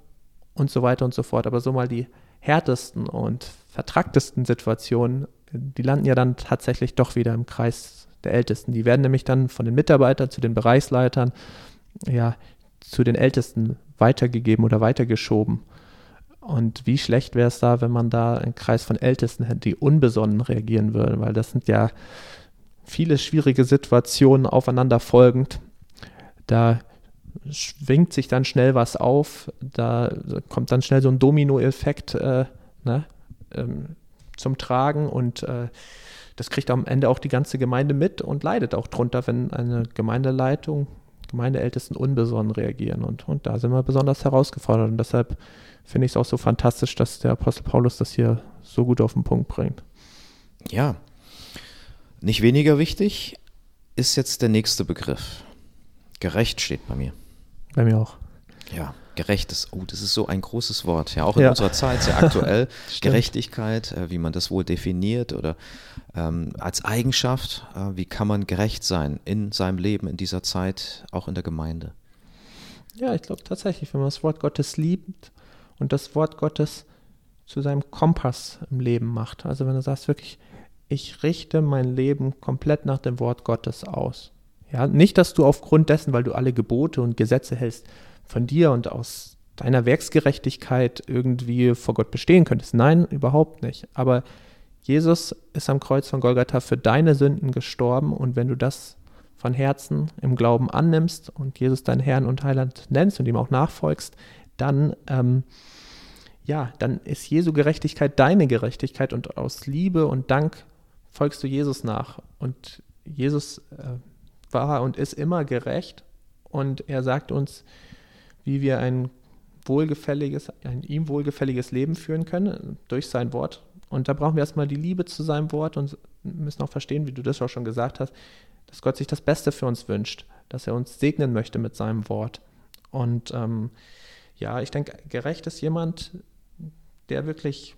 und so weiter und so fort. Aber so mal die härtesten und vertracktesten Situationen, die landen ja dann tatsächlich doch wieder im Kreis der Ältesten. Die werden nämlich dann von den Mitarbeitern zu den Bereichsleitern, ja, zu den Ältesten weitergegeben oder weitergeschoben. Und wie schlecht wäre es da, wenn man da einen Kreis von Ältesten hätte, die unbesonnen reagieren würden, weil das sind ja viele schwierige Situationen aufeinander folgend. Da schwingt sich dann schnell was auf, da kommt dann schnell so ein Dominoeffekt äh, ne, ähm, zum Tragen und äh, das kriegt am Ende auch die ganze Gemeinde mit und leidet auch drunter, wenn eine Gemeindeleitung, Gemeindeältesten unbesonnen reagieren. Und, und da sind wir besonders herausgefordert. Und deshalb finde ich es auch so fantastisch, dass der Apostel Paulus das hier so gut auf den Punkt bringt. Ja, nicht weniger wichtig ist jetzt der nächste Begriff. Gerecht steht bei mir. Bei mir auch. Ja, gerecht ist, oh, das ist so ein großes Wort. Ja, auch in ja. unserer Zeit sehr aktuell. Gerechtigkeit, äh, wie man das wohl definiert oder ähm, als Eigenschaft, äh, wie kann man gerecht sein in seinem Leben, in dieser Zeit, auch in der Gemeinde. Ja, ich glaube tatsächlich, wenn man das Wort Gottes liebt und das Wort Gottes zu seinem Kompass im Leben macht. Also wenn du sagst wirklich, ich richte mein Leben komplett nach dem Wort Gottes aus. Ja, nicht, dass du aufgrund dessen, weil du alle Gebote und Gesetze hältst, von dir und aus deiner Werksgerechtigkeit irgendwie vor Gott bestehen könntest. Nein, überhaupt nicht. Aber Jesus ist am Kreuz von Golgatha für deine Sünden gestorben und wenn du das von Herzen im Glauben annimmst und Jesus deinen Herrn und Heiland nennst und ihm auch nachfolgst, dann ähm, ja, dann ist Jesu Gerechtigkeit deine Gerechtigkeit und aus Liebe und Dank folgst du Jesus nach. Und Jesus äh, war und ist immer gerecht und er sagt uns, wie wir ein wohlgefälliges, ein ihm wohlgefälliges Leben führen können durch sein Wort. Und da brauchen wir erstmal die Liebe zu seinem Wort und müssen auch verstehen, wie du das auch schon gesagt hast, dass Gott sich das Beste für uns wünscht, dass er uns segnen möchte mit seinem Wort. Und ähm, ja, ich denke, gerecht ist jemand, der wirklich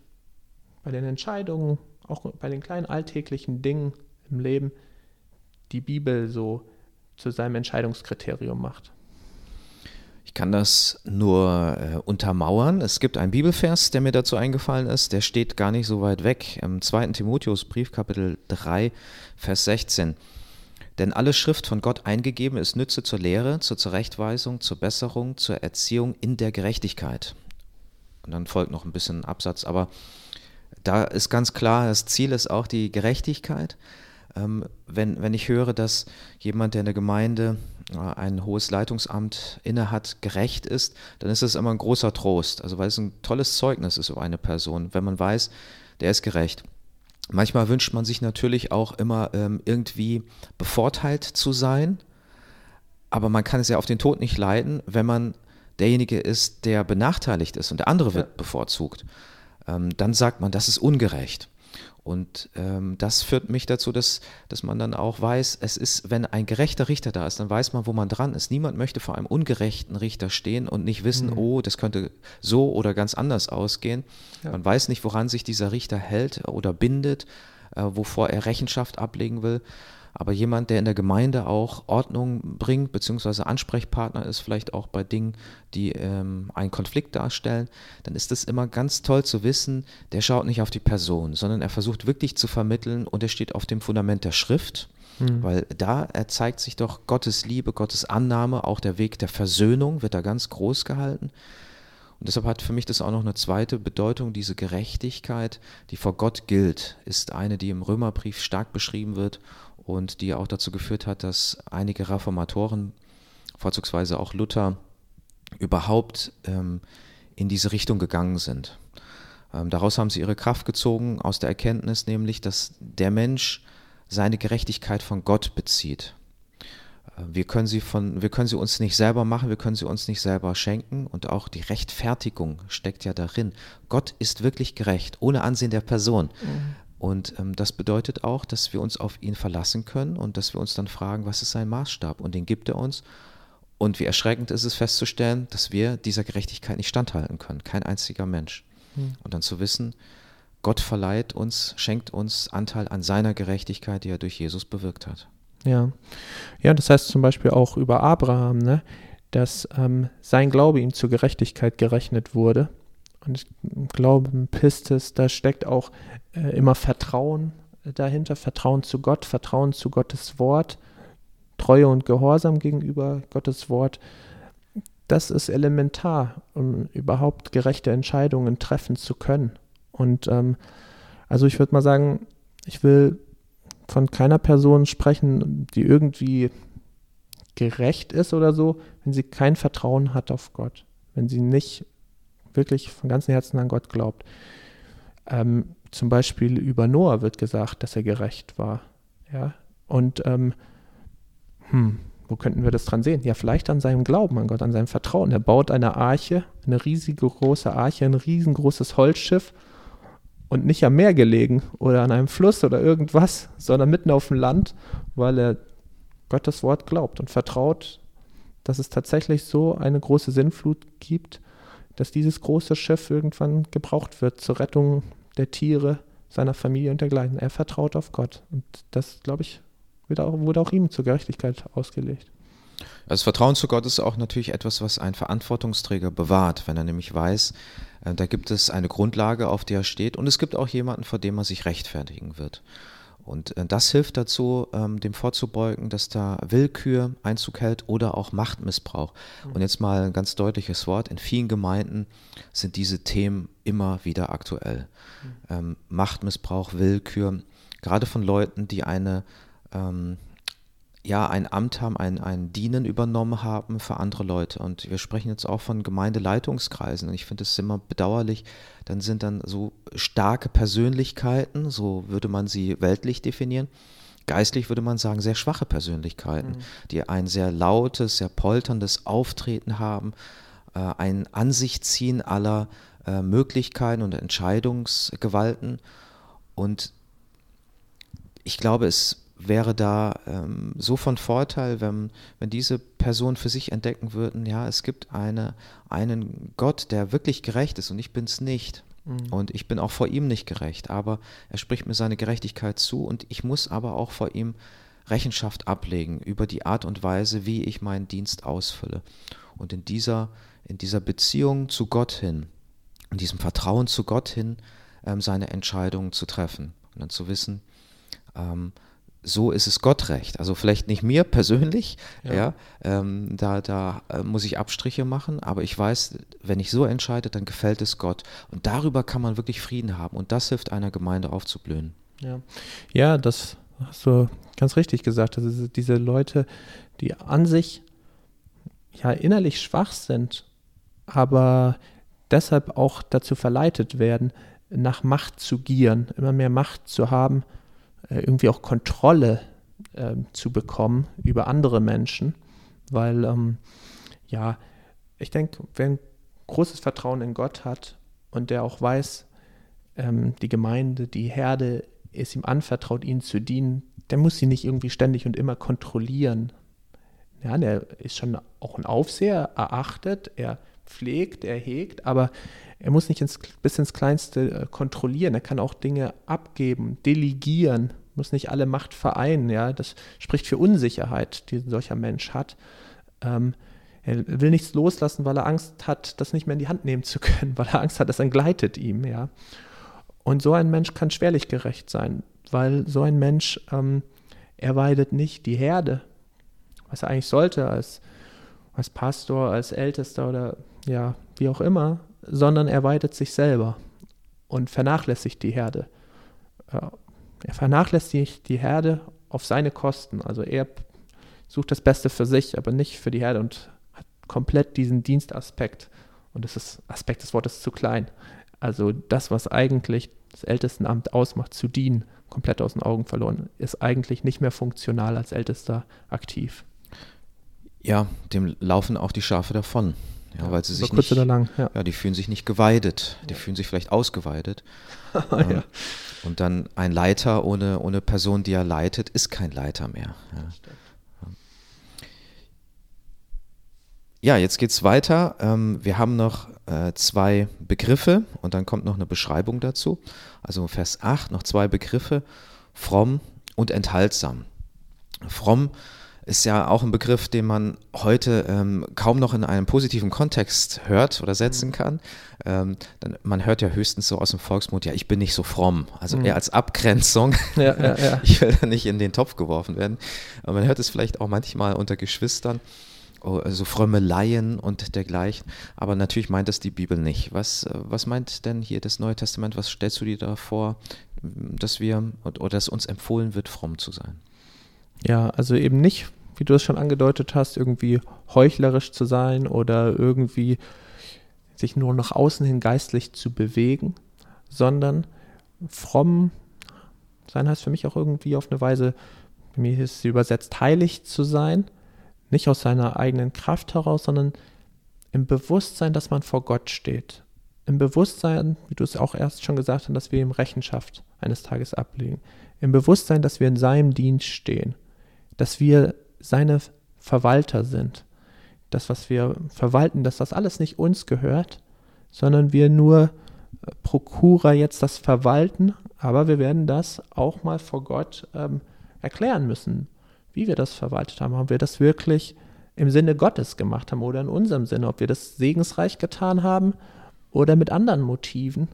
bei den Entscheidungen auch bei den kleinen alltäglichen Dingen im Leben die Bibel so zu seinem Entscheidungskriterium macht. Ich kann das nur äh, untermauern. Es gibt einen Bibelvers, der mir dazu eingefallen ist, der steht gar nicht so weit weg. Im 2. Timotheusbrief, Kapitel 3, Vers 16. Denn alle Schrift von Gott eingegeben ist Nütze zur Lehre, zur Zurechtweisung, zur Besserung, zur Erziehung in der Gerechtigkeit. Und dann folgt noch ein bisschen Absatz, aber da ist ganz klar, das Ziel ist auch die Gerechtigkeit. Ähm, wenn, wenn ich höre, dass jemand, der in der Gemeinde äh, ein hohes Leitungsamt innehat, gerecht ist, dann ist das immer ein großer Trost. Also weil es ein tolles Zeugnis ist über eine Person, wenn man weiß, der ist gerecht. Manchmal wünscht man sich natürlich auch immer ähm, irgendwie bevorteilt zu sein, aber man kann es ja auf den Tod nicht leiden, wenn man derjenige ist, der benachteiligt ist und der andere wird ja. bevorzugt ähm, dann sagt man, das ist ungerecht. Und ähm, das führt mich dazu, dass, dass man dann auch weiß, es ist, wenn ein gerechter Richter da ist, dann weiß man, wo man dran ist. Niemand möchte vor einem ungerechten Richter stehen und nicht wissen, mhm. oh, das könnte so oder ganz anders ausgehen. Ja. Man weiß nicht, woran sich dieser Richter hält oder bindet, äh, wovor er Rechenschaft ablegen will. Aber jemand, der in der Gemeinde auch Ordnung bringt, beziehungsweise Ansprechpartner ist, vielleicht auch bei Dingen, die ähm, einen Konflikt darstellen, dann ist es immer ganz toll zu wissen, der schaut nicht auf die Person, sondern er versucht wirklich zu vermitteln und er steht auf dem Fundament der Schrift. Mhm. Weil da zeigt sich doch Gottes Liebe, Gottes Annahme, auch der Weg der Versöhnung wird da ganz groß gehalten. Und deshalb hat für mich das auch noch eine zweite Bedeutung, diese Gerechtigkeit, die vor Gott gilt, ist eine, die im Römerbrief stark beschrieben wird und die auch dazu geführt hat, dass einige Reformatoren, vorzugsweise auch Luther, überhaupt ähm, in diese Richtung gegangen sind. Ähm, daraus haben sie ihre Kraft gezogen, aus der Erkenntnis nämlich, dass der Mensch seine Gerechtigkeit von Gott bezieht. Äh, wir können, sie von, wir können sie uns nicht selber machen, wir können sie uns nicht selber schenken und auch die Rechtfertigung steckt ja darin. Gott ist wirklich gerecht, ohne Ansehen der Person. Mhm. Und ähm, das bedeutet auch, dass wir uns auf ihn verlassen können und dass wir uns dann fragen, was ist sein Maßstab? Und den gibt er uns. Und wie erschreckend ist es festzustellen, dass wir dieser Gerechtigkeit nicht standhalten können. Kein einziger Mensch. Hm. Und dann zu wissen, Gott verleiht uns, schenkt uns Anteil an seiner Gerechtigkeit, die er durch Jesus bewirkt hat. Ja, ja das heißt zum Beispiel auch über Abraham, ne, dass ähm, sein Glaube ihm zur Gerechtigkeit gerechnet wurde. Und ich glaube, Pistis, da steckt auch äh, immer Vertrauen dahinter, Vertrauen zu Gott, Vertrauen zu Gottes Wort, Treue und Gehorsam gegenüber Gottes Wort. Das ist elementar, um überhaupt gerechte Entscheidungen treffen zu können. Und ähm, also ich würde mal sagen, ich will von keiner Person sprechen, die irgendwie gerecht ist oder so, wenn sie kein Vertrauen hat auf Gott, wenn sie nicht wirklich von ganzem Herzen an Gott glaubt. Ähm, zum Beispiel über Noah wird gesagt, dass er gerecht war. Ja, und ähm, hm, wo könnten wir das dran sehen? Ja, vielleicht an seinem Glauben an Gott, an seinem Vertrauen. Er baut eine Arche, eine riesige große Arche, ein riesengroßes Holzschiff und nicht am Meer gelegen oder an einem Fluss oder irgendwas, sondern mitten auf dem Land, weil er Gottes Wort glaubt und vertraut, dass es tatsächlich so eine große Sinnflut gibt, dass dieses große Schiff irgendwann gebraucht wird zur Rettung der Tiere, seiner Familie und dergleichen. Er vertraut auf Gott. Und das, glaube ich, auch, wurde auch ihm zur Gerechtigkeit ausgelegt. Das Vertrauen zu Gott ist auch natürlich etwas, was ein Verantwortungsträger bewahrt, wenn er nämlich weiß, äh, da gibt es eine Grundlage, auf der er steht, und es gibt auch jemanden, vor dem er sich rechtfertigen wird. Und äh, das hilft dazu, ähm, dem vorzubeugen, dass da Willkür Einzug hält oder auch Machtmissbrauch. Mhm. Und jetzt mal ein ganz deutliches Wort. In vielen Gemeinden sind diese Themen immer wieder aktuell. Mhm. Ähm, Machtmissbrauch, Willkür, gerade von Leuten, die eine ähm, ja, ein Amt haben, ein, ein Dienen übernommen haben für andere Leute. Und wir sprechen jetzt auch von Gemeindeleitungskreisen. Und ich finde es immer bedauerlich, dann sind dann so starke Persönlichkeiten, so würde man sie weltlich definieren. Geistlich würde man sagen, sehr schwache Persönlichkeiten, mhm. die ein sehr lautes, sehr polterndes Auftreten haben, äh, ein Ansicht ziehen aller äh, Möglichkeiten und Entscheidungsgewalten. Und ich glaube, es wäre da ähm, so von Vorteil, wenn, wenn diese Personen für sich entdecken würden, ja, es gibt eine, einen Gott, der wirklich gerecht ist und ich bin es nicht. Mhm. Und ich bin auch vor ihm nicht gerecht, aber er spricht mir seine Gerechtigkeit zu und ich muss aber auch vor ihm Rechenschaft ablegen über die Art und Weise, wie ich meinen Dienst ausfülle. Und in dieser, in dieser Beziehung zu Gott hin, in diesem Vertrauen zu Gott hin, ähm, seine Entscheidungen zu treffen und dann zu wissen, ähm, so ist es Gott recht. Also vielleicht nicht mir persönlich, ja, ja ähm, da, da äh, muss ich Abstriche machen, aber ich weiß, wenn ich so entscheide, dann gefällt es Gott. Und darüber kann man wirklich Frieden haben und das hilft einer Gemeinde aufzublühen. Ja, ja das hast du ganz richtig gesagt. Also diese Leute, die an sich ja innerlich schwach sind, aber deshalb auch dazu verleitet werden, nach Macht zu gieren, immer mehr Macht zu haben irgendwie auch Kontrolle äh, zu bekommen über andere Menschen, weil ähm, ja, ich denke, wer ein großes Vertrauen in Gott hat und der auch weiß, ähm, die Gemeinde, die Herde ist ihm anvertraut, ihnen zu dienen, der muss sie nicht irgendwie ständig und immer kontrollieren. Ja, der ist schon auch ein Aufseher, erachtet, er pflegt, er hegt, aber er muss nicht ins, bis ins Kleinste äh, kontrollieren. Er kann auch Dinge abgeben, delegieren, muss nicht alle Macht vereinen. Ja, das spricht für Unsicherheit, die ein solcher Mensch hat. Ähm, er will nichts loslassen, weil er Angst hat, das nicht mehr in die Hand nehmen zu können, weil er Angst hat, es entgleitet ihm. Ja, und so ein Mensch kann schwerlich gerecht sein, weil so ein Mensch ähm, er weidet nicht die Herde, was er eigentlich sollte als als Pastor, als Ältester oder ja, wie auch immer, sondern er weidet sich selber und vernachlässigt die Herde. Er vernachlässigt die Herde auf seine Kosten. Also er sucht das Beste für sich, aber nicht für die Herde und hat komplett diesen Dienstaspekt. Und das ist Aspekt des Wortes zu klein. Also das, was eigentlich das Ältestenamt ausmacht, zu dienen, komplett aus den Augen verloren, ist eigentlich nicht mehr funktional als Ältester aktiv. Ja, dem laufen auch die Schafe davon. Ja, weil sie sich kurz nicht, oder lang, ja. ja. die fühlen sich nicht geweidet, die ja. fühlen sich vielleicht ausgeweidet. ja. Und dann ein Leiter ohne, ohne Person, die er leitet, ist kein Leiter mehr. Ja, jetzt geht es weiter. Ähm, wir haben noch äh, zwei Begriffe und dann kommt noch eine Beschreibung dazu. Also Vers 8 noch zwei Begriffe, fromm und enthaltsam. Fromm ist ja auch ein Begriff, den man heute ähm, kaum noch in einem positiven Kontext hört oder setzen mhm. kann. Ähm, dann, man hört ja höchstens so aus dem Volksmund, ja, ich bin nicht so fromm. Also mhm. eher als Abgrenzung. Ja, ja, ja. Ich will da nicht in den Topf geworfen werden. Aber man hört es vielleicht auch manchmal unter Geschwistern. Oh, also fromme Laien und dergleichen. Aber natürlich meint das die Bibel nicht. Was, äh, was meint denn hier das Neue Testament? Was stellst du dir da vor, dass wir oder dass uns empfohlen wird, fromm zu sein? Ja, also eben nicht, wie du es schon angedeutet hast, irgendwie heuchlerisch zu sein oder irgendwie sich nur nach außen hin geistlich zu bewegen, sondern fromm sein heißt für mich auch irgendwie auf eine Weise, bei mir ist es übersetzt, heilig zu sein, nicht aus seiner eigenen Kraft heraus, sondern im Bewusstsein, dass man vor Gott steht. Im Bewusstsein, wie du es auch erst schon gesagt hast, dass wir ihm Rechenschaft eines Tages ablegen. Im Bewusstsein, dass wir in seinem Dienst stehen dass wir seine Verwalter sind. Das, was wir verwalten, dass das alles nicht uns gehört, sondern wir nur äh, Prokura jetzt das verwalten, aber wir werden das auch mal vor Gott ähm, erklären müssen, wie wir das verwaltet haben. Ob wir das wirklich im Sinne Gottes gemacht haben oder in unserem Sinne, ob wir das segensreich getan haben oder mit anderen Motiven,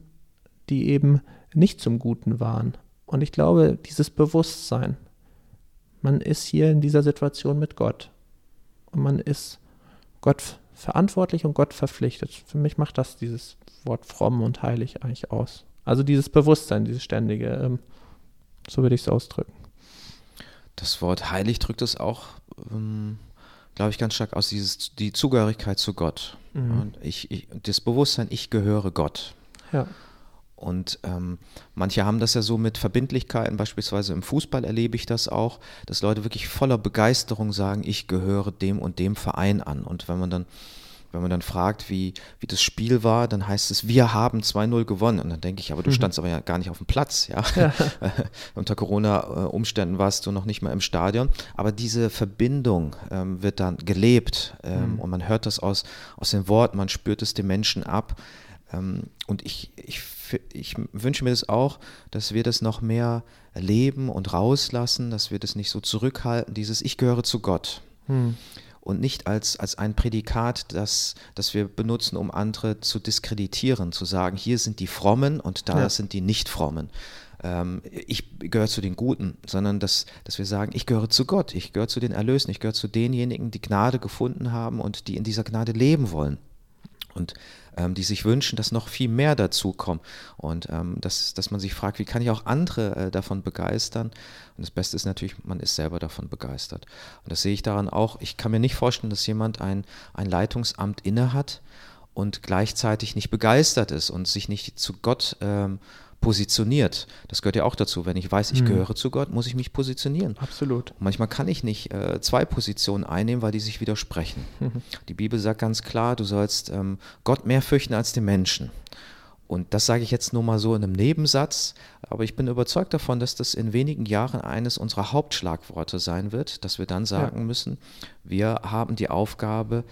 die eben nicht zum Guten waren. Und ich glaube, dieses Bewusstsein, man ist hier in dieser Situation mit Gott. Und man ist Gott verantwortlich und Gott verpflichtet. Für mich macht das dieses Wort fromm und heilig eigentlich aus. Also dieses Bewusstsein, dieses ständige, ähm, so würde ich es ausdrücken. Das Wort heilig drückt es auch, ähm, glaube ich, ganz stark aus, dieses, die Zugehörigkeit zu Gott. Mhm. Und ich, ich, das Bewusstsein, ich gehöre Gott. Ja. Und ähm, manche haben das ja so mit Verbindlichkeiten, beispielsweise im Fußball erlebe ich das auch, dass Leute wirklich voller Begeisterung sagen, ich gehöre dem und dem Verein an. Und wenn man dann, wenn man dann fragt, wie, wie das Spiel war, dann heißt es, wir haben 2-0 gewonnen. Und dann denke ich, aber du mhm. standst aber ja gar nicht auf dem Platz, ja. ja. Unter Corona-Umständen warst du noch nicht mal im Stadion. Aber diese Verbindung ähm, wird dann gelebt ähm, mhm. und man hört das aus, aus den Worten, man spürt es den Menschen ab. Ähm, und ich, ich, ich wünsche mir das auch, dass wir das noch mehr erleben und rauslassen, dass wir das nicht so zurückhalten, dieses Ich gehöre zu Gott. Hm. Und nicht als, als ein Prädikat, das, das wir benutzen, um andere zu diskreditieren, zu sagen, hier sind die Frommen und da ja. sind die Nicht-Frommen ähm, ich gehöre zu den Guten, sondern dass, dass wir sagen, ich gehöre zu Gott, ich gehöre zu den Erlösen, ich gehöre zu denjenigen, die Gnade gefunden haben und die in dieser Gnade leben wollen. Und ähm, die sich wünschen, dass noch viel mehr dazu kommen. Und ähm, dass, dass man sich fragt, wie kann ich auch andere äh, davon begeistern? Und das Beste ist natürlich, man ist selber davon begeistert. Und das sehe ich daran auch. Ich kann mir nicht vorstellen, dass jemand ein, ein Leitungsamt innehat und gleichzeitig nicht begeistert ist und sich nicht zu Gott ähm, positioniert. Das gehört ja auch dazu. Wenn ich weiß, ich mhm. gehöre zu Gott, muss ich mich positionieren. Absolut. Und manchmal kann ich nicht äh, zwei Positionen einnehmen, weil die sich widersprechen. Mhm. Die Bibel sagt ganz klar, du sollst ähm, Gott mehr fürchten als den Menschen. Und das sage ich jetzt nur mal so in einem Nebensatz, aber ich bin überzeugt davon, dass das in wenigen Jahren eines unserer Hauptschlagworte sein wird, dass wir dann sagen ja. müssen, wir haben die Aufgabe,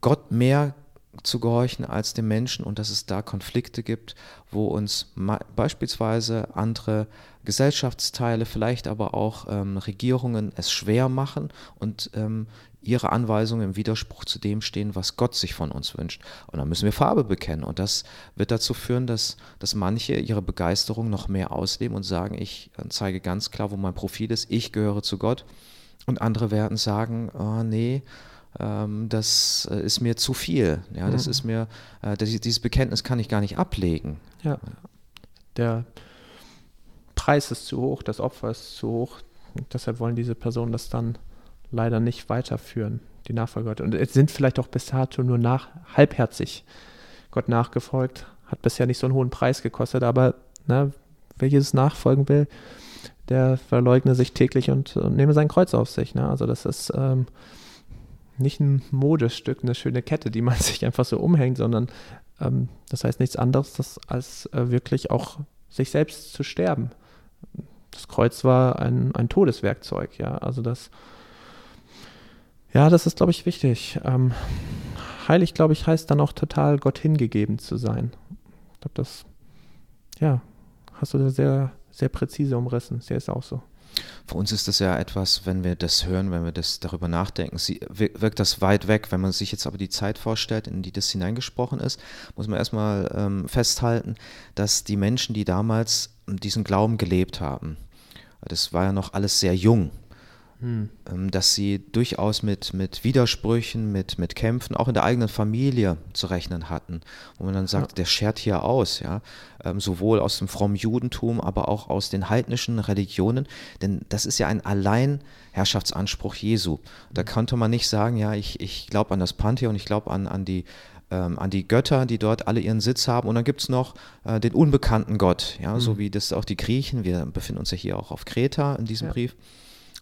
Gott mehr zu gehorchen als dem Menschen und dass es da Konflikte gibt, wo uns beispielsweise andere Gesellschaftsteile, vielleicht aber auch ähm, Regierungen es schwer machen und ähm, ihre Anweisungen im Widerspruch zu dem stehen, was Gott sich von uns wünscht. Und dann müssen wir Farbe bekennen. Und das wird dazu führen, dass, dass manche ihre Begeisterung noch mehr ausleben und sagen, ich äh, zeige ganz klar, wo mein Profil ist, ich gehöre zu Gott. Und andere werden sagen, oh, nee, ähm, das äh, ist mir zu viel. Ja, das mhm. ist mir, äh, das, dieses Bekenntnis kann ich gar nicht ablegen. Ja. Der Preis ist zu hoch, das Opfer ist zu hoch. Und deshalb wollen diese Personen das dann leider nicht weiterführen, die Nachfolger. Und es sind vielleicht auch bis dato nur nach, halbherzig Gott nachgefolgt, hat bisher nicht so einen hohen Preis gekostet, aber ne, wer Jesus nachfolgen will, der verleugne sich täglich und, und nehme sein Kreuz auf sich. Ne? Also das ist ähm, nicht ein Modestück, eine schöne Kette, die man sich einfach so umhängt, sondern ähm, das heißt nichts anderes, als äh, wirklich auch sich selbst zu sterben. Das Kreuz war ein, ein Todeswerkzeug, ja. Also das, ja, das ist, glaube ich, wichtig. Ähm, heilig, glaube ich, heißt dann auch total Gott hingegeben zu sein. Ich glaube, das, ja, hast du sehr, sehr präzise umrissen. Sehr ist auch so. Für uns ist das ja etwas, wenn wir das hören, wenn wir das darüber nachdenken, sie, wirkt das weit weg. Wenn man sich jetzt aber die Zeit vorstellt, in die das hineingesprochen ist, muss man erstmal ähm, festhalten, dass die Menschen, die damals diesen Glauben gelebt haben, das war ja noch alles sehr jung. Hm. Ähm, dass sie durchaus mit, mit Widersprüchen, mit, mit Kämpfen, auch in der eigenen Familie zu rechnen hatten. Wo man dann sagt, ja. der schert hier aus, ja, ähm, sowohl aus dem frommen Judentum, aber auch aus den heidnischen Religionen, denn das ist ja ein Alleinherrschaftsanspruch Jesu. Da konnte man nicht sagen, ja, ich, ich glaube an das Pantheon, ich glaube an, an die ähm, an die Götter, die dort alle ihren Sitz haben. Und dann gibt es noch äh, den unbekannten Gott, ja, mhm. so wie das auch die Griechen, wir befinden uns ja hier auch auf Kreta in diesem ja. Brief,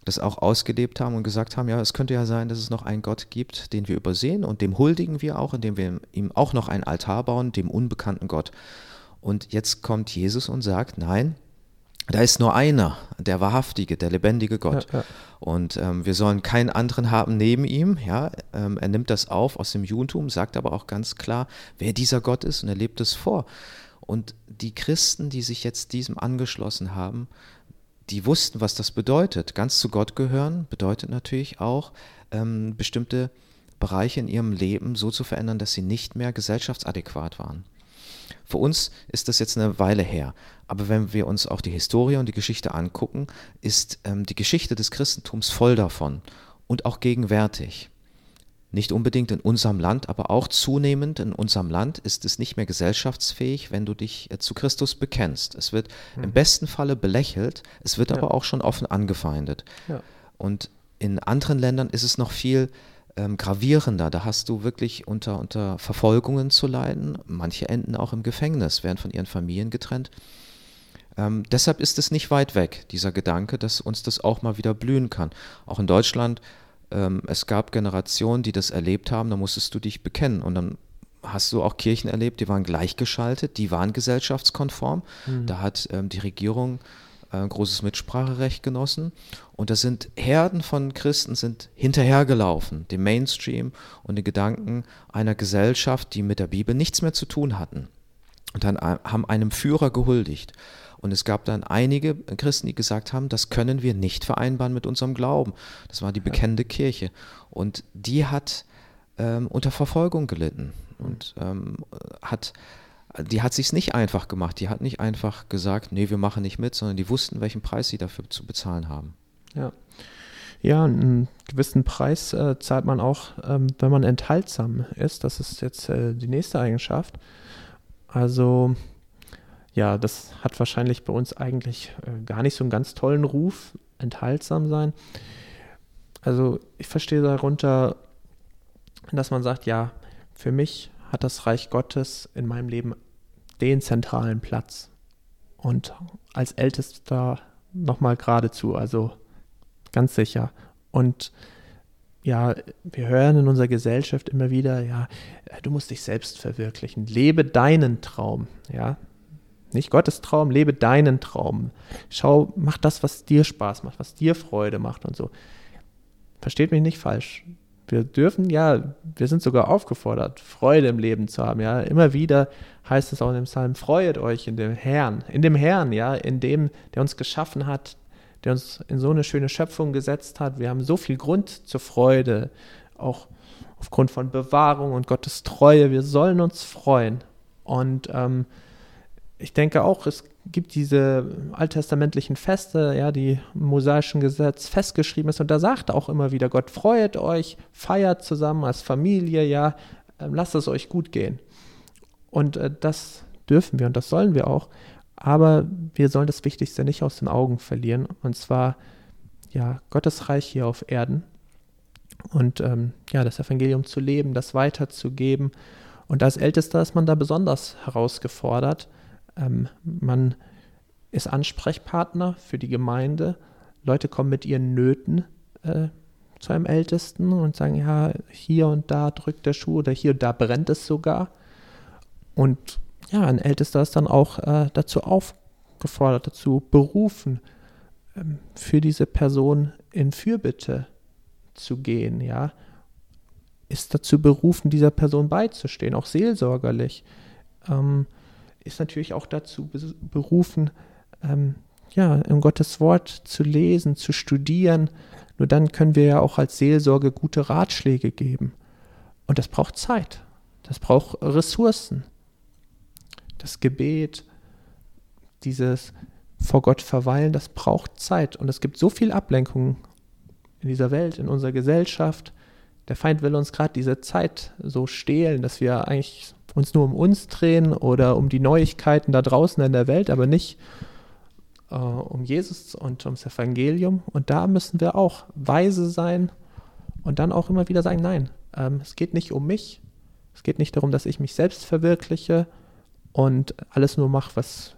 das auch ausgelebt haben und gesagt haben, ja, es könnte ja sein, dass es noch einen Gott gibt, den wir übersehen und dem huldigen wir auch, indem wir ihm auch noch einen Altar bauen, dem unbekannten Gott. Und jetzt kommt Jesus und sagt, nein, da ist nur einer, der wahrhaftige, der lebendige Gott. Ja, ja. Und ähm, wir sollen keinen anderen haben neben ihm. Ja, ähm, er nimmt das auf aus dem Judentum, sagt aber auch ganz klar, wer dieser Gott ist und er lebt es vor. Und die Christen, die sich jetzt diesem angeschlossen haben, die wussten, was das bedeutet. Ganz zu Gott gehören bedeutet natürlich auch, ähm, bestimmte Bereiche in ihrem Leben so zu verändern, dass sie nicht mehr gesellschaftsadäquat waren. Für uns ist das jetzt eine Weile her, aber wenn wir uns auch die Historie und die Geschichte angucken, ist ähm, die Geschichte des Christentums voll davon und auch gegenwärtig. Nicht unbedingt in unserem Land, aber auch zunehmend in unserem Land ist es nicht mehr gesellschaftsfähig, wenn du dich äh, zu Christus bekennst. Es wird mhm. im besten Falle belächelt, es wird ja. aber auch schon offen angefeindet. Ja. Und in anderen Ländern ist es noch viel ähm, gravierender. Da hast du wirklich unter, unter Verfolgungen zu leiden. Manche enden auch im Gefängnis, werden von ihren Familien getrennt. Ähm, deshalb ist es nicht weit weg, dieser Gedanke, dass uns das auch mal wieder blühen kann. Auch in Deutschland ähm, es gab Generationen, die das erlebt haben, da musstest du dich bekennen. Und dann hast du auch Kirchen erlebt, die waren gleichgeschaltet, die waren gesellschaftskonform. Mhm. Da hat ähm, die Regierung äh, großes Mitspracherecht genossen. Und da sind Herden von Christen sind hinterhergelaufen, dem Mainstream und den Gedanken einer Gesellschaft, die mit der Bibel nichts mehr zu tun hatten. Und dann äh, haben einem Führer gehuldigt. Und es gab dann einige Christen, die gesagt haben, das können wir nicht vereinbaren mit unserem Glauben. Das war die bekennende ja. Kirche. Und die hat ähm, unter Verfolgung gelitten und ähm, hat die hat sich nicht einfach gemacht. Die hat nicht einfach gesagt, nee, wir machen nicht mit, sondern die wussten, welchen Preis sie dafür zu bezahlen haben. Ja. Ja, einen gewissen Preis äh, zahlt man auch, ähm, wenn man enthaltsam ist. Das ist jetzt äh, die nächste Eigenschaft. Also ja, das hat wahrscheinlich bei uns eigentlich äh, gar nicht so einen ganz tollen Ruf, enthaltsam sein. Also ich verstehe darunter, dass man sagt, ja, für mich hat das Reich Gottes in meinem Leben den zentralen Platz. Und als Ältester nochmal geradezu, also ganz sicher. Und ja, wir hören in unserer Gesellschaft immer wieder, ja, du musst dich selbst verwirklichen. Lebe deinen Traum, ja. Nicht Gottes Traum, lebe deinen Traum. Schau, mach das, was dir Spaß macht, was dir Freude macht und so. Versteht mich nicht falsch. Wir dürfen, ja, wir sind sogar aufgefordert, Freude im Leben zu haben, ja. Immer wieder heißt es auch in dem Psalm, freuet euch in dem Herrn, in dem Herrn, ja, in dem, der uns geschaffen hat, der uns in so eine schöne Schöpfung gesetzt hat. Wir haben so viel Grund zur Freude, auch aufgrund von Bewahrung und Gottes Treue. Wir sollen uns freuen. Und ähm, ich denke auch, es gibt diese alttestamentlichen Feste, ja, die im mosaischen Gesetz festgeschrieben ist. Und da sagt auch immer wieder Gott, freut euch, feiert zusammen als Familie, ja, ähm, lasst es euch gut gehen. Und äh, das dürfen wir und das sollen wir auch. Aber wir sollen das Wichtigste nicht aus den Augen verlieren, und zwar ja Gottes Reich hier auf Erden und ähm, ja das Evangelium zu leben, das weiterzugeben. Und als Ältester ist man da besonders herausgefordert. Ähm, man ist Ansprechpartner für die Gemeinde. Leute kommen mit ihren Nöten äh, zu einem Ältesten und sagen, ja, hier und da drückt der Schuh oder hier und da brennt es sogar. Und ja, ein Ältester ist dann auch äh, dazu aufgefordert, dazu berufen, ähm, für diese Person in Fürbitte zu gehen, ja, ist dazu berufen, dieser Person beizustehen, auch seelsorgerlich, ähm, ist natürlich auch dazu berufen, ähm, ja, in Gottes Wort zu lesen, zu studieren. Nur dann können wir ja auch als Seelsorge gute Ratschläge geben. Und das braucht Zeit. Das braucht Ressourcen das Gebet, dieses vor Gott verweilen, das braucht Zeit. Und es gibt so viel Ablenkung in dieser Welt, in unserer Gesellschaft. Der Feind will uns gerade diese Zeit so stehlen, dass wir eigentlich uns nur um uns drehen oder um die Neuigkeiten da draußen in der Welt, aber nicht äh, um Jesus und ums Evangelium. Und da müssen wir auch weise sein und dann auch immer wieder sagen, nein, ähm, es geht nicht um mich. Es geht nicht darum, dass ich mich selbst verwirkliche, und alles nur mache, was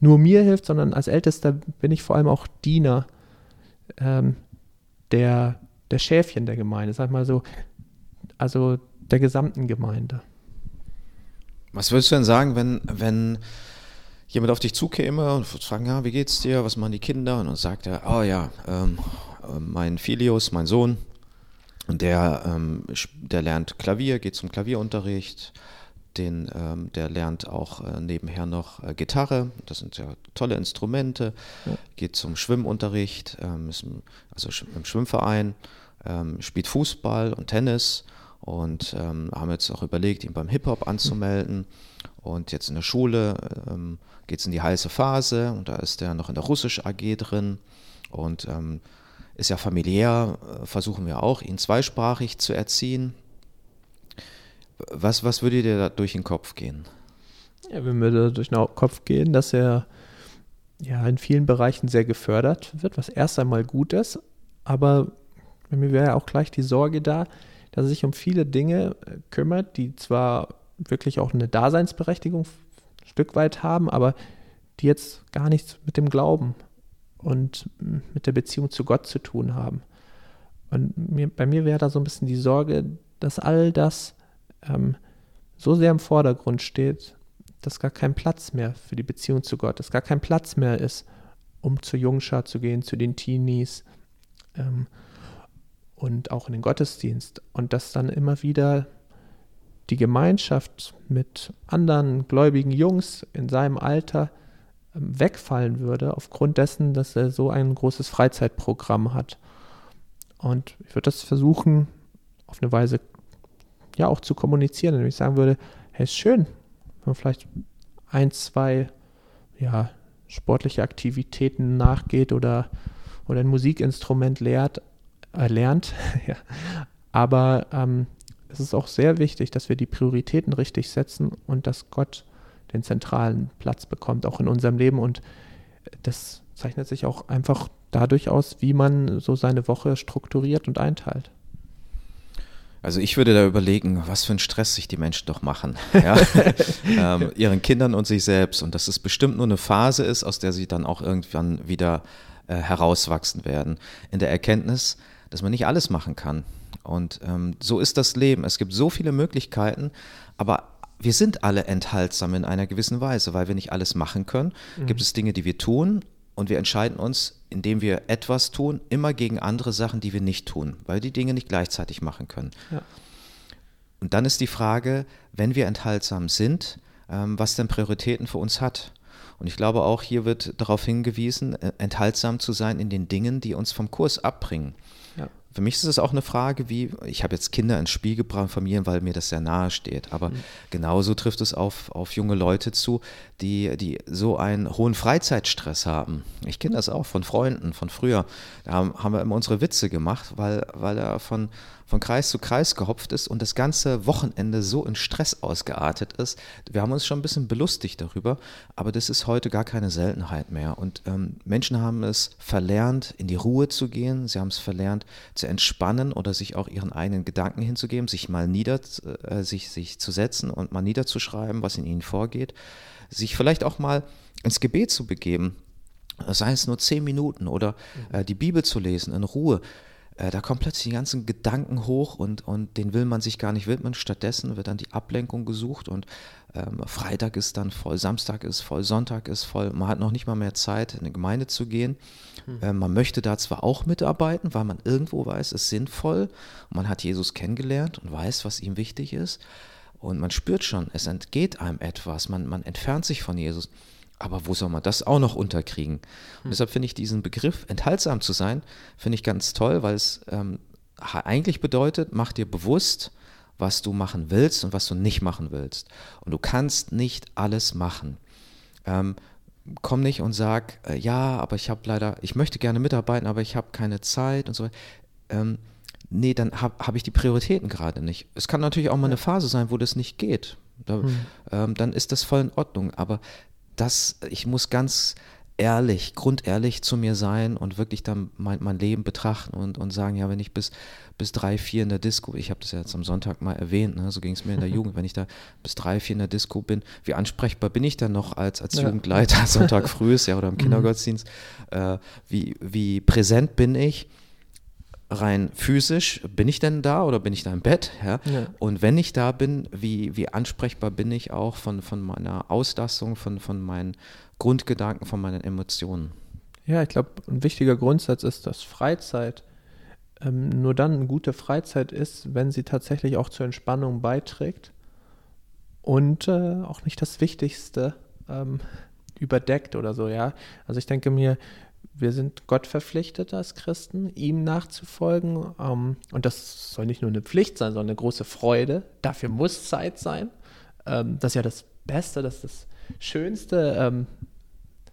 nur mir hilft, sondern als Ältester bin ich vor allem auch Diener ähm, der, der Schäfchen der Gemeinde, sag mal so, also der gesamten Gemeinde. Was würdest du denn sagen, wenn, wenn jemand auf dich zukäme und fragen, ja, wie geht's dir, was machen die Kinder? Und dann sagt er, oh ja, ähm, mein Filius, mein Sohn, der, ähm, der lernt Klavier, geht zum Klavierunterricht, den, ähm, der lernt auch äh, nebenher noch äh, Gitarre. Das sind ja tolle Instrumente. Ja. Geht zum Schwimmunterricht, ähm, ist im, also im Schwimmverein, ähm, spielt Fußball und Tennis und ähm, haben jetzt auch überlegt, ihn beim Hip-Hop anzumelden. Und jetzt in der Schule ähm, geht es in die heiße Phase und da ist er noch in der Russisch AG drin und ähm, ist ja familiär, äh, versuchen wir auch, ihn zweisprachig zu erziehen. Was, was würde dir da durch den Kopf gehen? Ja, mir würde durch den Kopf gehen, dass er ja in vielen Bereichen sehr gefördert wird, was erst einmal gut ist, aber bei mir wäre ja auch gleich die Sorge da, dass er sich um viele Dinge äh, kümmert, die zwar wirklich auch eine Daseinsberechtigung ein Stück weit haben, aber die jetzt gar nichts mit dem Glauben und mit der Beziehung zu Gott zu tun haben. Und mir, bei mir wäre da so ein bisschen die Sorge, dass all das ähm, so sehr im Vordergrund steht, dass gar kein Platz mehr für die Beziehung zu Gott, dass gar kein Platz mehr ist, um zur Jungschar zu gehen, zu den Teenies ähm, und auch in den Gottesdienst. Und dass dann immer wieder die Gemeinschaft mit anderen gläubigen Jungs in seinem Alter ähm, wegfallen würde, aufgrund dessen, dass er so ein großes Freizeitprogramm hat. Und ich würde das versuchen, auf eine Weise ja auch zu kommunizieren, indem ich sagen würde, hey, ist schön, wenn man vielleicht ein, zwei ja, sportliche Aktivitäten nachgeht oder, oder ein Musikinstrument lehrt, äh, lernt. ja. Aber ähm, es ist auch sehr wichtig, dass wir die Prioritäten richtig setzen und dass Gott den zentralen Platz bekommt, auch in unserem Leben. Und das zeichnet sich auch einfach dadurch aus, wie man so seine Woche strukturiert und einteilt. Also ich würde da überlegen, was für einen Stress sich die Menschen doch machen. Ja? ähm, ihren Kindern und sich selbst. Und dass es bestimmt nur eine Phase ist, aus der sie dann auch irgendwann wieder äh, herauswachsen werden. In der Erkenntnis, dass man nicht alles machen kann. Und ähm, so ist das Leben. Es gibt so viele Möglichkeiten, aber wir sind alle enthaltsam in einer gewissen Weise, weil wir nicht alles machen können. Mhm. Gibt es Dinge, die wir tun und wir entscheiden uns, indem wir etwas tun, immer gegen andere Sachen, die wir nicht tun, weil wir die Dinge nicht gleichzeitig machen können. Ja. Und dann ist die Frage, wenn wir enthaltsam sind, ähm, was denn Prioritäten für uns hat. Und ich glaube auch hier wird darauf hingewiesen, äh, enthaltsam zu sein in den Dingen, die uns vom Kurs abbringen. Für mich ist es auch eine Frage, wie, ich habe jetzt Kinder ins Spiel gebracht, Familien, weil mir das sehr nahe steht. Aber mhm. genauso trifft es auf, auf junge Leute zu, die, die so einen hohen Freizeitstress haben. Ich kenne das auch von Freunden von früher. Da haben wir immer unsere Witze gemacht, weil, weil er von, von Kreis zu Kreis gehopft ist und das ganze Wochenende so in Stress ausgeartet ist. Wir haben uns schon ein bisschen belustigt darüber, aber das ist heute gar keine Seltenheit mehr. Und ähm, Menschen haben es verlernt, in die Ruhe zu gehen. Sie haben es verlernt, zu entspannen oder sich auch ihren eigenen Gedanken hinzugeben, sich mal nieder, äh, sich, sich zu setzen und mal niederzuschreiben, was in ihnen vorgeht. Sich vielleicht auch mal ins Gebet zu begeben sei es nur zehn Minuten oder äh, die Bibel zu lesen in Ruhe äh, da kommen plötzlich die ganzen Gedanken hoch und, und den will man sich gar nicht widmen. Stattdessen wird dann die Ablenkung gesucht und ähm, Freitag ist dann voll, Samstag ist voll, Sonntag ist voll. Man hat noch nicht mal mehr Zeit, in eine Gemeinde zu gehen. Hm. Ähm, man möchte da zwar auch mitarbeiten, weil man irgendwo weiß, es ist sinnvoll. Man hat Jesus kennengelernt und weiß, was ihm wichtig ist. Und man spürt schon, es entgeht einem etwas. Man, man entfernt sich von Jesus. Aber wo soll man das auch noch unterkriegen? Und hm. deshalb finde ich diesen Begriff, enthaltsam zu sein, finde ich ganz toll, weil es ähm, eigentlich bedeutet, mach dir bewusst, was du machen willst und was du nicht machen willst. Und du kannst nicht alles machen. Ähm, komm nicht und sag, äh, ja, aber ich habe leider, ich möchte gerne mitarbeiten, aber ich habe keine Zeit und so. Ähm, nee, dann habe hab ich die Prioritäten gerade nicht. Es kann natürlich auch mal eine Phase sein, wo das nicht geht. Da, hm. ähm, dann ist das voll in Ordnung. Aber das, ich muss ganz ehrlich, grundehrlich zu mir sein und wirklich dann mein, mein Leben betrachten und, und sagen, ja, wenn ich bis, bis drei, vier in der Disco, ich habe das ja jetzt am Sonntag mal erwähnt, ne, so ging es mir in der Jugend, wenn ich da bis drei, vier in der Disco bin, wie ansprechbar bin ich dann noch als, als ja. Jugendleiter, Sonntag früh ist ja oder im mhm. Kindergottesdienst, äh, wie, wie präsent bin ich? Rein physisch, bin ich denn da oder bin ich da im Bett? Ja? ja? Und wenn ich da bin, wie, wie ansprechbar bin ich auch von, von meiner Auslastung, von, von meinen Grundgedanken, von meinen Emotionen? Ja, ich glaube, ein wichtiger Grundsatz ist, dass Freizeit ähm, nur dann eine gute Freizeit ist, wenn sie tatsächlich auch zur Entspannung beiträgt und äh, auch nicht das Wichtigste ähm, überdeckt oder so, ja. Also ich denke mir, wir sind Gott verpflichtet als Christen, ihm nachzufolgen. Ähm, und das soll nicht nur eine Pflicht sein, sondern eine große Freude. Dafür muss Zeit sein. Ähm, das ist ja das Beste, das ist das Schönste. Ähm,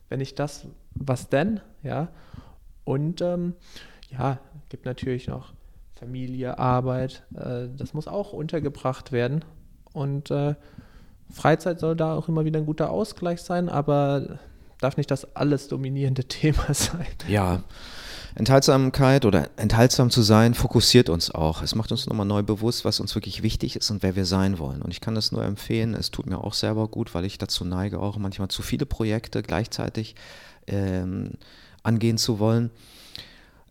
wenn nicht das, was denn? Ja. Und ähm, ja, gibt natürlich noch Familie, Arbeit. Äh, das muss auch untergebracht werden. Und äh, Freizeit soll da auch immer wieder ein guter Ausgleich sein, aber darf nicht das alles dominierende Thema sein. Ja, Enthaltsamkeit oder enthaltsam zu sein fokussiert uns auch. Es macht uns nochmal neu bewusst, was uns wirklich wichtig ist und wer wir sein wollen. Und ich kann das nur empfehlen. Es tut mir auch selber gut, weil ich dazu neige, auch manchmal zu viele Projekte gleichzeitig ähm, angehen zu wollen.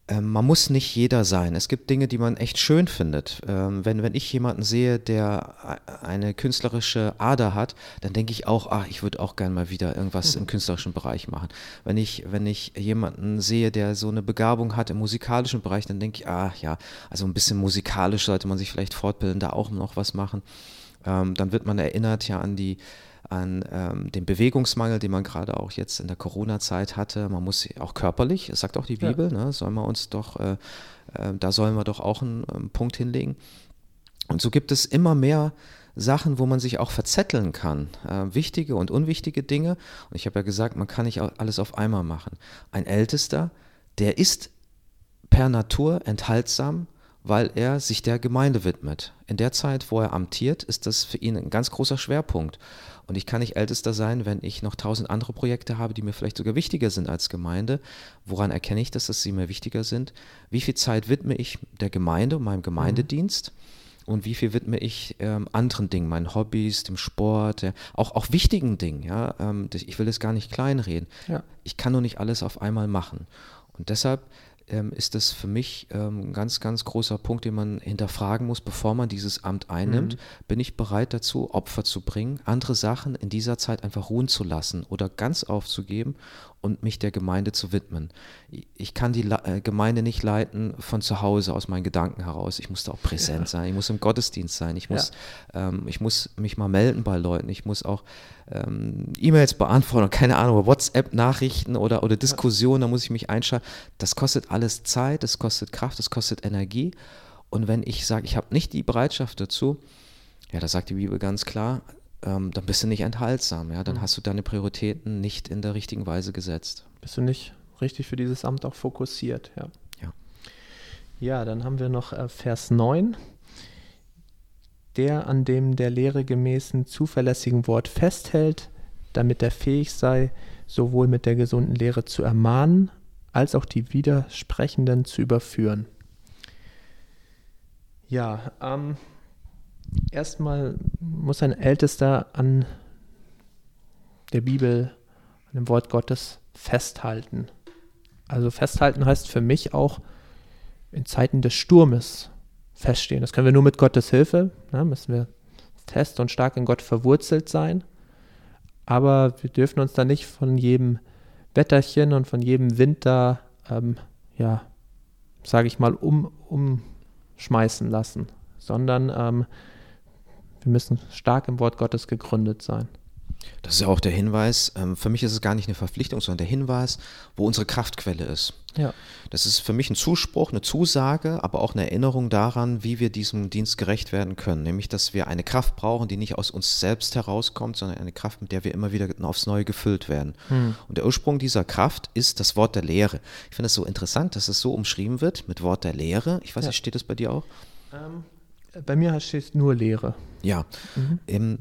Ähm, man muss nicht jeder sein. Es gibt Dinge, die man echt schön findet. Ähm, wenn, wenn ich jemanden sehe, der eine künstlerische Ader hat, dann denke ich auch, ach, ich würde auch gerne mal wieder irgendwas mhm. im künstlerischen Bereich machen. Wenn ich, wenn ich jemanden sehe, der so eine Begabung hat im musikalischen Bereich, dann denke ich, ah ja, also ein bisschen musikalisch sollte man sich vielleicht fortbilden, da auch noch was machen. Ähm, dann wird man erinnert ja an die an ähm, den Bewegungsmangel, den man gerade auch jetzt in der Corona-Zeit hatte. Man muss auch körperlich, das sagt auch die Bibel, ja. ne, sollen wir uns doch, äh, äh, da sollen wir doch auch einen, einen Punkt hinlegen. Und so gibt es immer mehr Sachen, wo man sich auch verzetteln kann. Äh, wichtige und unwichtige Dinge. Und ich habe ja gesagt, man kann nicht alles auf einmal machen. Ein Ältester, der ist per Natur enthaltsam, weil er sich der Gemeinde widmet. In der Zeit, wo er amtiert, ist das für ihn ein ganz großer Schwerpunkt. Und ich kann nicht Ältester sein, wenn ich noch tausend andere Projekte habe, die mir vielleicht sogar wichtiger sind als Gemeinde. Woran erkenne ich das, dass sie mir wichtiger sind? Wie viel Zeit widme ich der Gemeinde und meinem Gemeindedienst? und wie viel widme ich ähm, anderen Dingen, meinen Hobbys, dem Sport, ja, auch, auch wichtigen Dingen. Ja, ähm, ich will das gar nicht kleinreden. Ja. Ich kann nur nicht alles auf einmal machen. Und deshalb ähm, ist das für mich ähm, ein ganz, ganz großer Punkt, den man hinterfragen muss, bevor man dieses Amt einnimmt. Mhm. Bin ich bereit dazu, Opfer zu bringen, andere Sachen in dieser Zeit einfach ruhen zu lassen oder ganz aufzugeben und mich der Gemeinde zu widmen. Ich kann die äh, Gemeinde nicht leiten von zu Hause aus meinen Gedanken heraus. Ich muss da auch präsent ja. sein, ich muss im Gottesdienst sein, ich muss, ja. ähm, ich muss mich mal melden bei Leuten, ich muss auch ähm, E-Mails beantworten, keine Ahnung, WhatsApp-Nachrichten oder, oder Diskussionen, da muss ich mich einschalten. Das kostet alles Zeit, das kostet Kraft, das kostet Energie. Und wenn ich sage, ich habe nicht die Bereitschaft dazu, ja, da sagt die Bibel ganz klar, ähm, dann bist du nicht enthaltsam, ja, dann mhm. hast du deine Prioritäten nicht in der richtigen Weise gesetzt. Bist du nicht richtig für dieses Amt auch fokussiert, ja. Ja, ja dann haben wir noch äh, Vers 9 der an dem der Lehre gemäßen zuverlässigen Wort festhält, damit er fähig sei, sowohl mit der gesunden Lehre zu ermahnen, als auch die Widersprechenden zu überführen. Ja, ähm, erstmal muss ein Ältester an der Bibel, an dem Wort Gottes festhalten. Also festhalten heißt für mich auch in Zeiten des Sturmes feststehen. Das können wir nur mit Gottes Hilfe. Ne? Müssen wir fest und stark in Gott verwurzelt sein. Aber wir dürfen uns da nicht von jedem Wetterchen und von jedem Winter, ähm, ja, sage ich mal, um, umschmeißen lassen, sondern ähm, wir müssen stark im Wort Gottes gegründet sein. Das ist ja auch der Hinweis, ähm, für mich ist es gar nicht eine Verpflichtung, sondern der Hinweis, wo unsere Kraftquelle ist. Ja. Das ist für mich ein Zuspruch, eine Zusage, aber auch eine Erinnerung daran, wie wir diesem Dienst gerecht werden können. Nämlich, dass wir eine Kraft brauchen, die nicht aus uns selbst herauskommt, sondern eine Kraft, mit der wir immer wieder aufs Neue gefüllt werden. Hm. Und der Ursprung dieser Kraft ist das Wort der Lehre. Ich finde es so interessant, dass es so umschrieben wird mit Wort der Lehre. Ich weiß ja. nicht, steht das bei dir auch? Ähm, bei mir steht nur Lehre. Ja. Mhm. Ähm,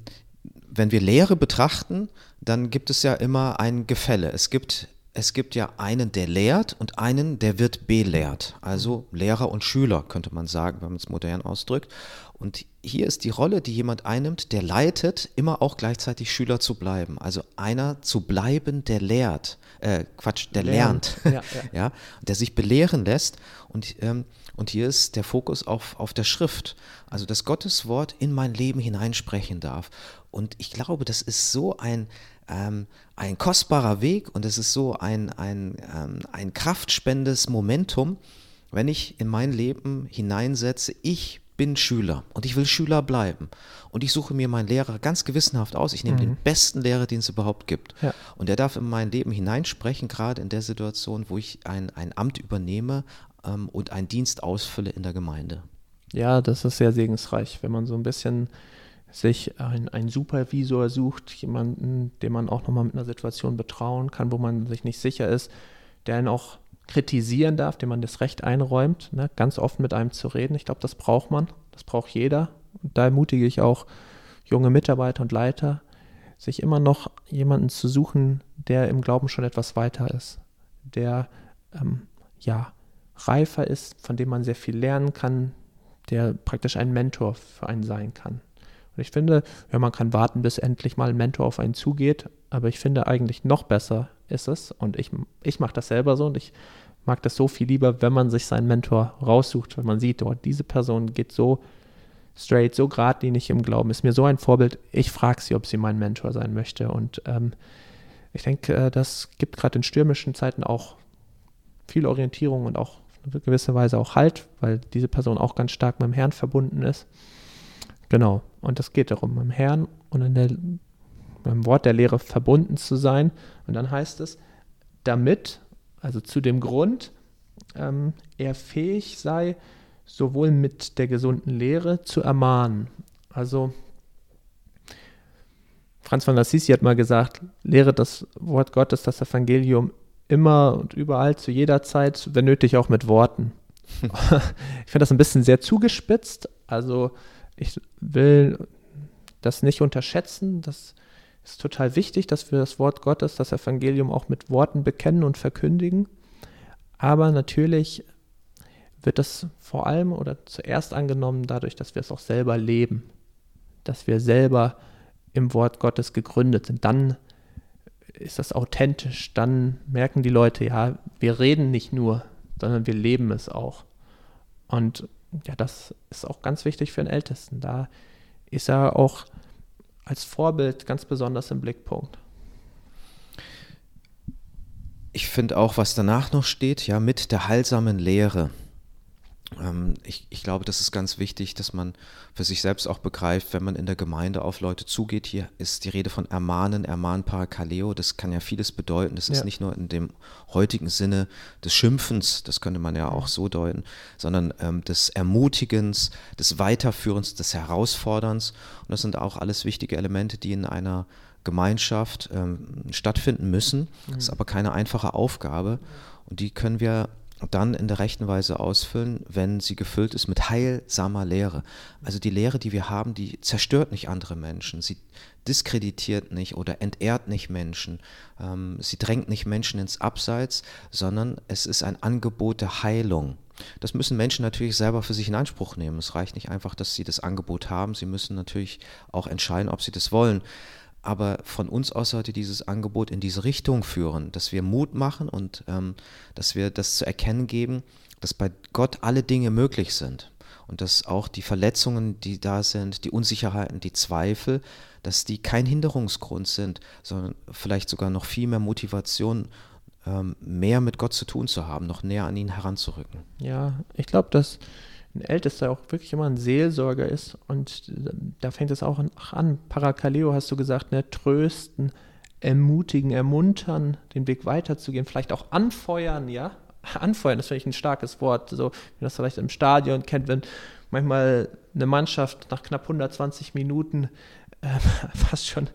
wenn wir Lehre betrachten, dann gibt es ja immer ein Gefälle. Es gibt, es gibt ja einen, der lehrt und einen, der wird belehrt. Also Lehrer und Schüler, könnte man sagen, wenn man es modern ausdrückt. Und hier ist die Rolle, die jemand einnimmt, der leitet, immer auch gleichzeitig Schüler zu bleiben. Also einer zu bleiben, der lehrt. Äh, Quatsch, der lernt. lernt. Ja, ja. ja, der sich belehren lässt. Und ähm, und hier ist der Fokus auf, auf der Schrift, also dass Gottes Wort in mein Leben hineinsprechen darf. Und ich glaube, das ist so ein, ähm, ein kostbarer Weg und es ist so ein, ein, ähm, ein kraftspendendes Momentum, wenn ich in mein Leben hineinsetze, ich bin Schüler und ich will Schüler bleiben. Und ich suche mir meinen Lehrer ganz gewissenhaft aus. Ich nehme mhm. den besten Lehrer, den es überhaupt gibt. Ja. Und der darf in mein Leben hineinsprechen, gerade in der Situation, wo ich ein, ein Amt übernehme, ähm, und einen Dienst ausfülle in der Gemeinde. Ja, das ist sehr segensreich, wenn man so ein bisschen sich einen Supervisor sucht, jemanden, den man auch nochmal mit einer Situation betrauen kann, wo man sich nicht sicher ist, der ihn auch kritisieren darf, dem man das Recht einräumt, ne, ganz offen mit einem zu reden. Ich glaube, das braucht man, das braucht jeder. Und da ermutige ich auch junge Mitarbeiter und Leiter, sich immer noch jemanden zu suchen, der im Glauben schon etwas weiter ist, der ähm, ja reifer ist, von dem man sehr viel lernen kann, der praktisch ein Mentor für einen sein kann. Und ich finde, ja, man kann warten, bis endlich mal ein Mentor auf einen zugeht, aber ich finde eigentlich noch besser ist es, und ich, ich mache das selber so und ich mag das so viel lieber, wenn man sich seinen Mentor raussucht, wenn man sieht, oh, diese Person geht so straight, so geradlinig im Glauben, ist mir so ein Vorbild, ich frage sie, ob sie mein Mentor sein möchte. Und ähm, ich denke, äh, das gibt gerade in stürmischen Zeiten auch viel Orientierung und auch gewisser Weise auch Halt, weil diese Person auch ganz stark mit dem Herrn verbunden ist. Genau, und es geht darum, mit dem Herrn und in der, beim Wort der Lehre verbunden zu sein. Und dann heißt es, damit, also zu dem Grund, ähm, er fähig sei, sowohl mit der gesunden Lehre zu ermahnen. Also Franz von Assisi hat mal gesagt, lehre das Wort Gottes, das Evangelium immer und überall zu jeder Zeit, wenn nötig auch mit Worten. ich finde das ein bisschen sehr zugespitzt. Also ich will das nicht unterschätzen. Das ist total wichtig, dass wir das Wort Gottes, das Evangelium auch mit Worten bekennen und verkündigen. Aber natürlich wird das vor allem oder zuerst angenommen dadurch, dass wir es auch selber leben, dass wir selber im Wort Gottes gegründet sind. Dann ist das authentisch, dann merken die Leute, ja, wir reden nicht nur sondern wir leben es auch. Und ja, das ist auch ganz wichtig für den Ältesten. Da ist er auch als Vorbild ganz besonders im Blickpunkt. Ich finde auch, was danach noch steht, ja, mit der heilsamen Lehre. Ähm, ich, ich, glaube, das ist ganz wichtig, dass man für sich selbst auch begreift, wenn man in der Gemeinde auf Leute zugeht. Hier ist die Rede von Ermahnen, Ermahn Parakaleo. Das kann ja vieles bedeuten. Das ja. ist nicht nur in dem heutigen Sinne des Schimpfens, das könnte man ja auch so deuten, sondern ähm, des Ermutigens, des Weiterführens, des Herausforderns. Und das sind auch alles wichtige Elemente, die in einer Gemeinschaft ähm, stattfinden müssen. Das ist mhm. aber keine einfache Aufgabe. Und die können wir dann in der rechten Weise ausfüllen, wenn sie gefüllt ist mit heilsamer Lehre. Also die Lehre, die wir haben, die zerstört nicht andere Menschen, sie diskreditiert nicht oder entehrt nicht Menschen, ähm, sie drängt nicht Menschen ins Abseits, sondern es ist ein Angebot der Heilung. Das müssen Menschen natürlich selber für sich in Anspruch nehmen. Es reicht nicht einfach, dass sie das Angebot haben, sie müssen natürlich auch entscheiden, ob sie das wollen aber von uns aus sollte dieses Angebot in diese Richtung führen, dass wir Mut machen und ähm, dass wir das zu erkennen geben, dass bei Gott alle Dinge möglich sind und dass auch die Verletzungen, die da sind, die Unsicherheiten, die Zweifel, dass die kein Hinderungsgrund sind, sondern vielleicht sogar noch viel mehr Motivation, ähm, mehr mit Gott zu tun zu haben, noch näher an ihn heranzurücken. Ja, ich glaube, dass ein Ältester auch wirklich immer ein Seelsorger ist. Und da fängt es auch an. Parakaleo hast du gesagt, ne? trösten, ermutigen, ermuntern, den Weg weiterzugehen, vielleicht auch anfeuern, ja. Anfeuern, finde ich ein starkes Wort. So, wie man das vielleicht im Stadion kennt, wenn manchmal eine Mannschaft nach knapp 120 Minuten äh, fast schon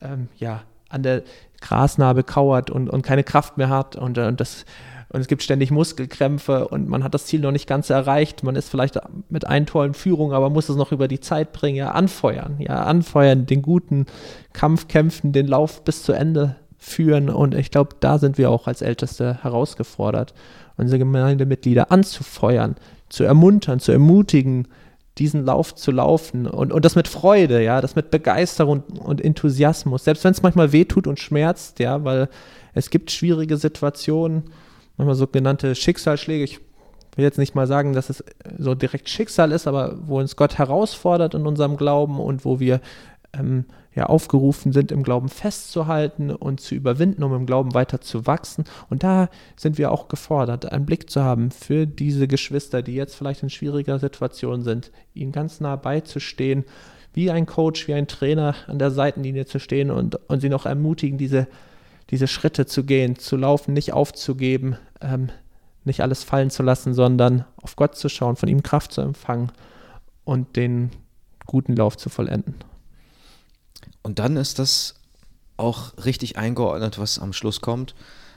ähm, ja, an der Grasnarbe kauert und, und keine Kraft mehr hat und, und das und es gibt ständig Muskelkrämpfe und man hat das Ziel noch nicht ganz erreicht. Man ist vielleicht mit einem Tor in Führung, aber muss es noch über die Zeit bringen. Ja, anfeuern, ja, anfeuern, den guten Kampf kämpfen, den Lauf bis zu Ende führen. Und ich glaube, da sind wir auch als Älteste herausgefordert, unsere Gemeindemitglieder anzufeuern, zu ermuntern, zu ermutigen, diesen Lauf zu laufen und, und das mit Freude, ja, das mit Begeisterung und Enthusiasmus, selbst wenn es manchmal wehtut und schmerzt, ja, weil es gibt schwierige Situationen, manchmal sogenannte Schicksalsschläge. Ich will jetzt nicht mal sagen, dass es so direkt Schicksal ist, aber wo uns Gott herausfordert in unserem Glauben und wo wir ähm, ja aufgerufen sind, im Glauben festzuhalten und zu überwinden, um im Glauben weiter zu wachsen. Und da sind wir auch gefordert, einen Blick zu haben für diese Geschwister, die jetzt vielleicht in schwieriger Situation sind, ihnen ganz nah beizustehen, wie ein Coach, wie ein Trainer an der Seitenlinie zu stehen und, und sie noch ermutigen, diese diese Schritte zu gehen, zu laufen, nicht aufzugeben, ähm, nicht alles fallen zu lassen, sondern auf Gott zu schauen, von ihm Kraft zu empfangen und den guten Lauf zu vollenden. Und dann ist das auch richtig eingeordnet, was am Schluss kommt,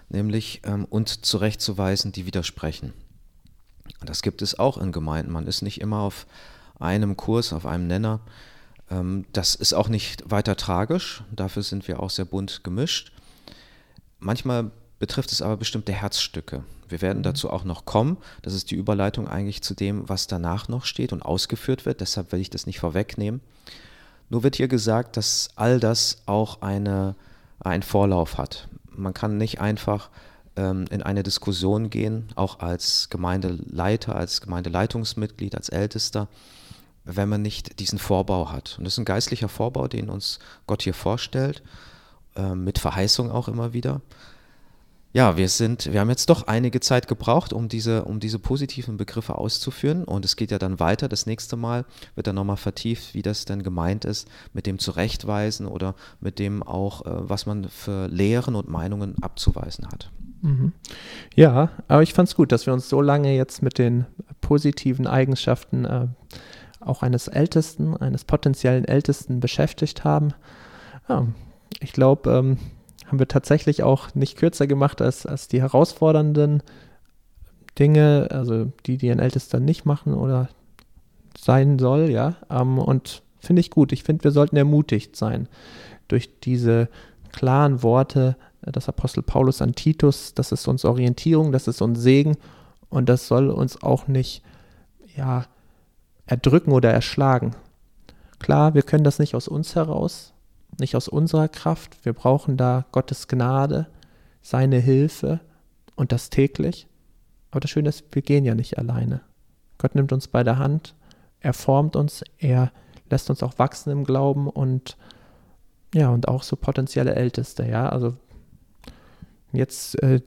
nämlich ähm, uns zurechtzuweisen, die widersprechen. Das gibt es auch in Gemeinden. Man ist nicht immer auf einem Kurs, auf einem Nenner. Ähm, das ist auch nicht weiter tragisch. Dafür sind wir auch sehr bunt gemischt. Manchmal betrifft es aber bestimmte Herzstücke. Wir werden dazu auch noch kommen. Das ist die Überleitung eigentlich zu dem, was danach noch steht und ausgeführt wird. Deshalb will ich das nicht vorwegnehmen. Nur wird hier gesagt, dass all das auch eine, einen Vorlauf hat. Man kann nicht einfach ähm, in eine Diskussion gehen, auch als Gemeindeleiter, als Gemeindeleitungsmitglied, als Ältester, wenn man nicht diesen Vorbau hat. Und das ist ein geistlicher Vorbau, den uns Gott hier vorstellt. Äh, mit Verheißung auch immer wieder. Ja, wir sind, wir haben jetzt doch einige Zeit gebraucht, um diese, um diese positiven Begriffe auszuführen. Und es geht ja dann weiter. Das nächste Mal wird dann nochmal vertieft, wie das denn gemeint ist, mit dem Zurechtweisen oder mit dem auch, äh, was man für Lehren und Meinungen abzuweisen hat. Mhm. Ja, aber ich fand es gut, dass wir uns so lange jetzt mit den positiven Eigenschaften äh, auch eines Ältesten, eines potenziellen Ältesten beschäftigt haben. Ja, ich glaube, ähm, haben wir tatsächlich auch nicht kürzer gemacht als, als die herausfordernden Dinge, also die, die ein Ältester nicht machen oder sein soll, ja. Ähm, und finde ich gut. Ich finde, wir sollten ermutigt sein durch diese klaren Worte des Apostel Paulus an Titus. Das ist uns Orientierung, das ist uns Segen und das soll uns auch nicht, ja, erdrücken oder erschlagen. Klar, wir können das nicht aus uns heraus, nicht aus unserer Kraft. Wir brauchen da Gottes Gnade, seine Hilfe und das täglich. Aber das Schöne ist, wir gehen ja nicht alleine. Gott nimmt uns bei der Hand, er formt uns, er lässt uns auch wachsen im Glauben und ja, und auch so potenzielle Älteste, ja. Also jetzt äh,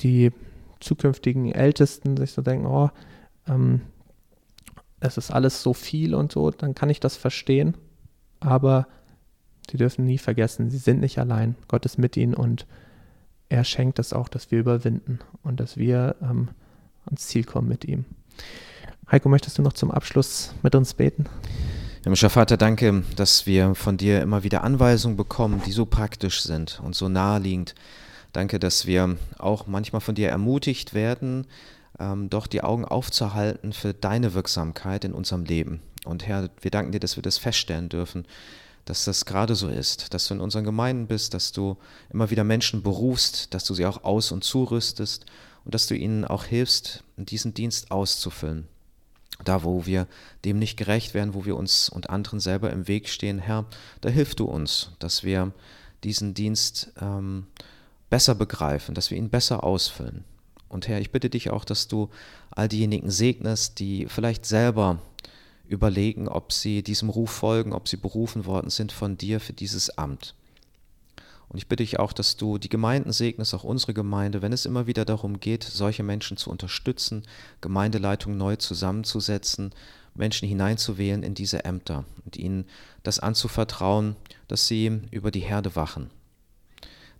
die zukünftigen Ältesten sich so denken, oh, ähm, es ist alles so viel und so, dann kann ich das verstehen. Aber sie dürfen nie vergessen, sie sind nicht allein. Gott ist mit ihnen und er schenkt es auch, dass wir überwinden und dass wir ähm, ans Ziel kommen mit ihm. Heiko, möchtest du noch zum Abschluss mit uns beten? Himmlischer Vater, danke, dass wir von dir immer wieder Anweisungen bekommen, die so praktisch sind und so naheliegend. Danke, dass wir auch manchmal von dir ermutigt werden, ähm, doch die Augen aufzuhalten für deine Wirksamkeit in unserem Leben. Und Herr, wir danken dir, dass wir das feststellen dürfen, dass das gerade so ist, dass du in unseren Gemeinden bist, dass du immer wieder Menschen berufst, dass du sie auch aus- und zurüstest und dass du ihnen auch hilfst, diesen Dienst auszufüllen. Da, wo wir dem nicht gerecht werden, wo wir uns und anderen selber im Weg stehen, Herr, da hilf du uns, dass wir diesen Dienst ähm, besser begreifen, dass wir ihn besser ausfüllen. Und Herr, ich bitte dich auch, dass du all diejenigen segnest, die vielleicht selber überlegen, ob sie diesem Ruf folgen, ob sie berufen worden sind von dir für dieses Amt. Und ich bitte dich auch, dass du die Gemeinden segnest, auch unsere Gemeinde, wenn es immer wieder darum geht, solche Menschen zu unterstützen, Gemeindeleitung neu zusammenzusetzen, Menschen hineinzuwählen in diese Ämter und ihnen das anzuvertrauen, dass sie über die Herde wachen.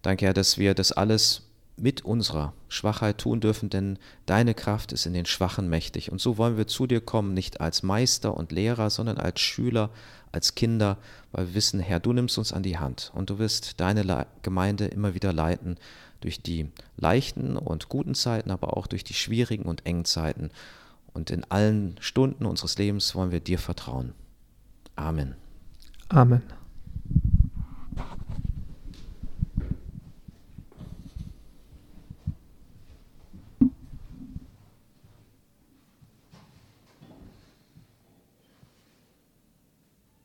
Danke, Herr, dass wir das alles mit unserer Schwachheit tun dürfen, denn deine Kraft ist in den Schwachen mächtig. Und so wollen wir zu dir kommen, nicht als Meister und Lehrer, sondern als Schüler, als Kinder, weil wir wissen, Herr, du nimmst uns an die Hand und du wirst deine Gemeinde immer wieder leiten durch die leichten und guten Zeiten, aber auch durch die schwierigen und engen Zeiten. Und in allen Stunden unseres Lebens wollen wir dir vertrauen. Amen. Amen.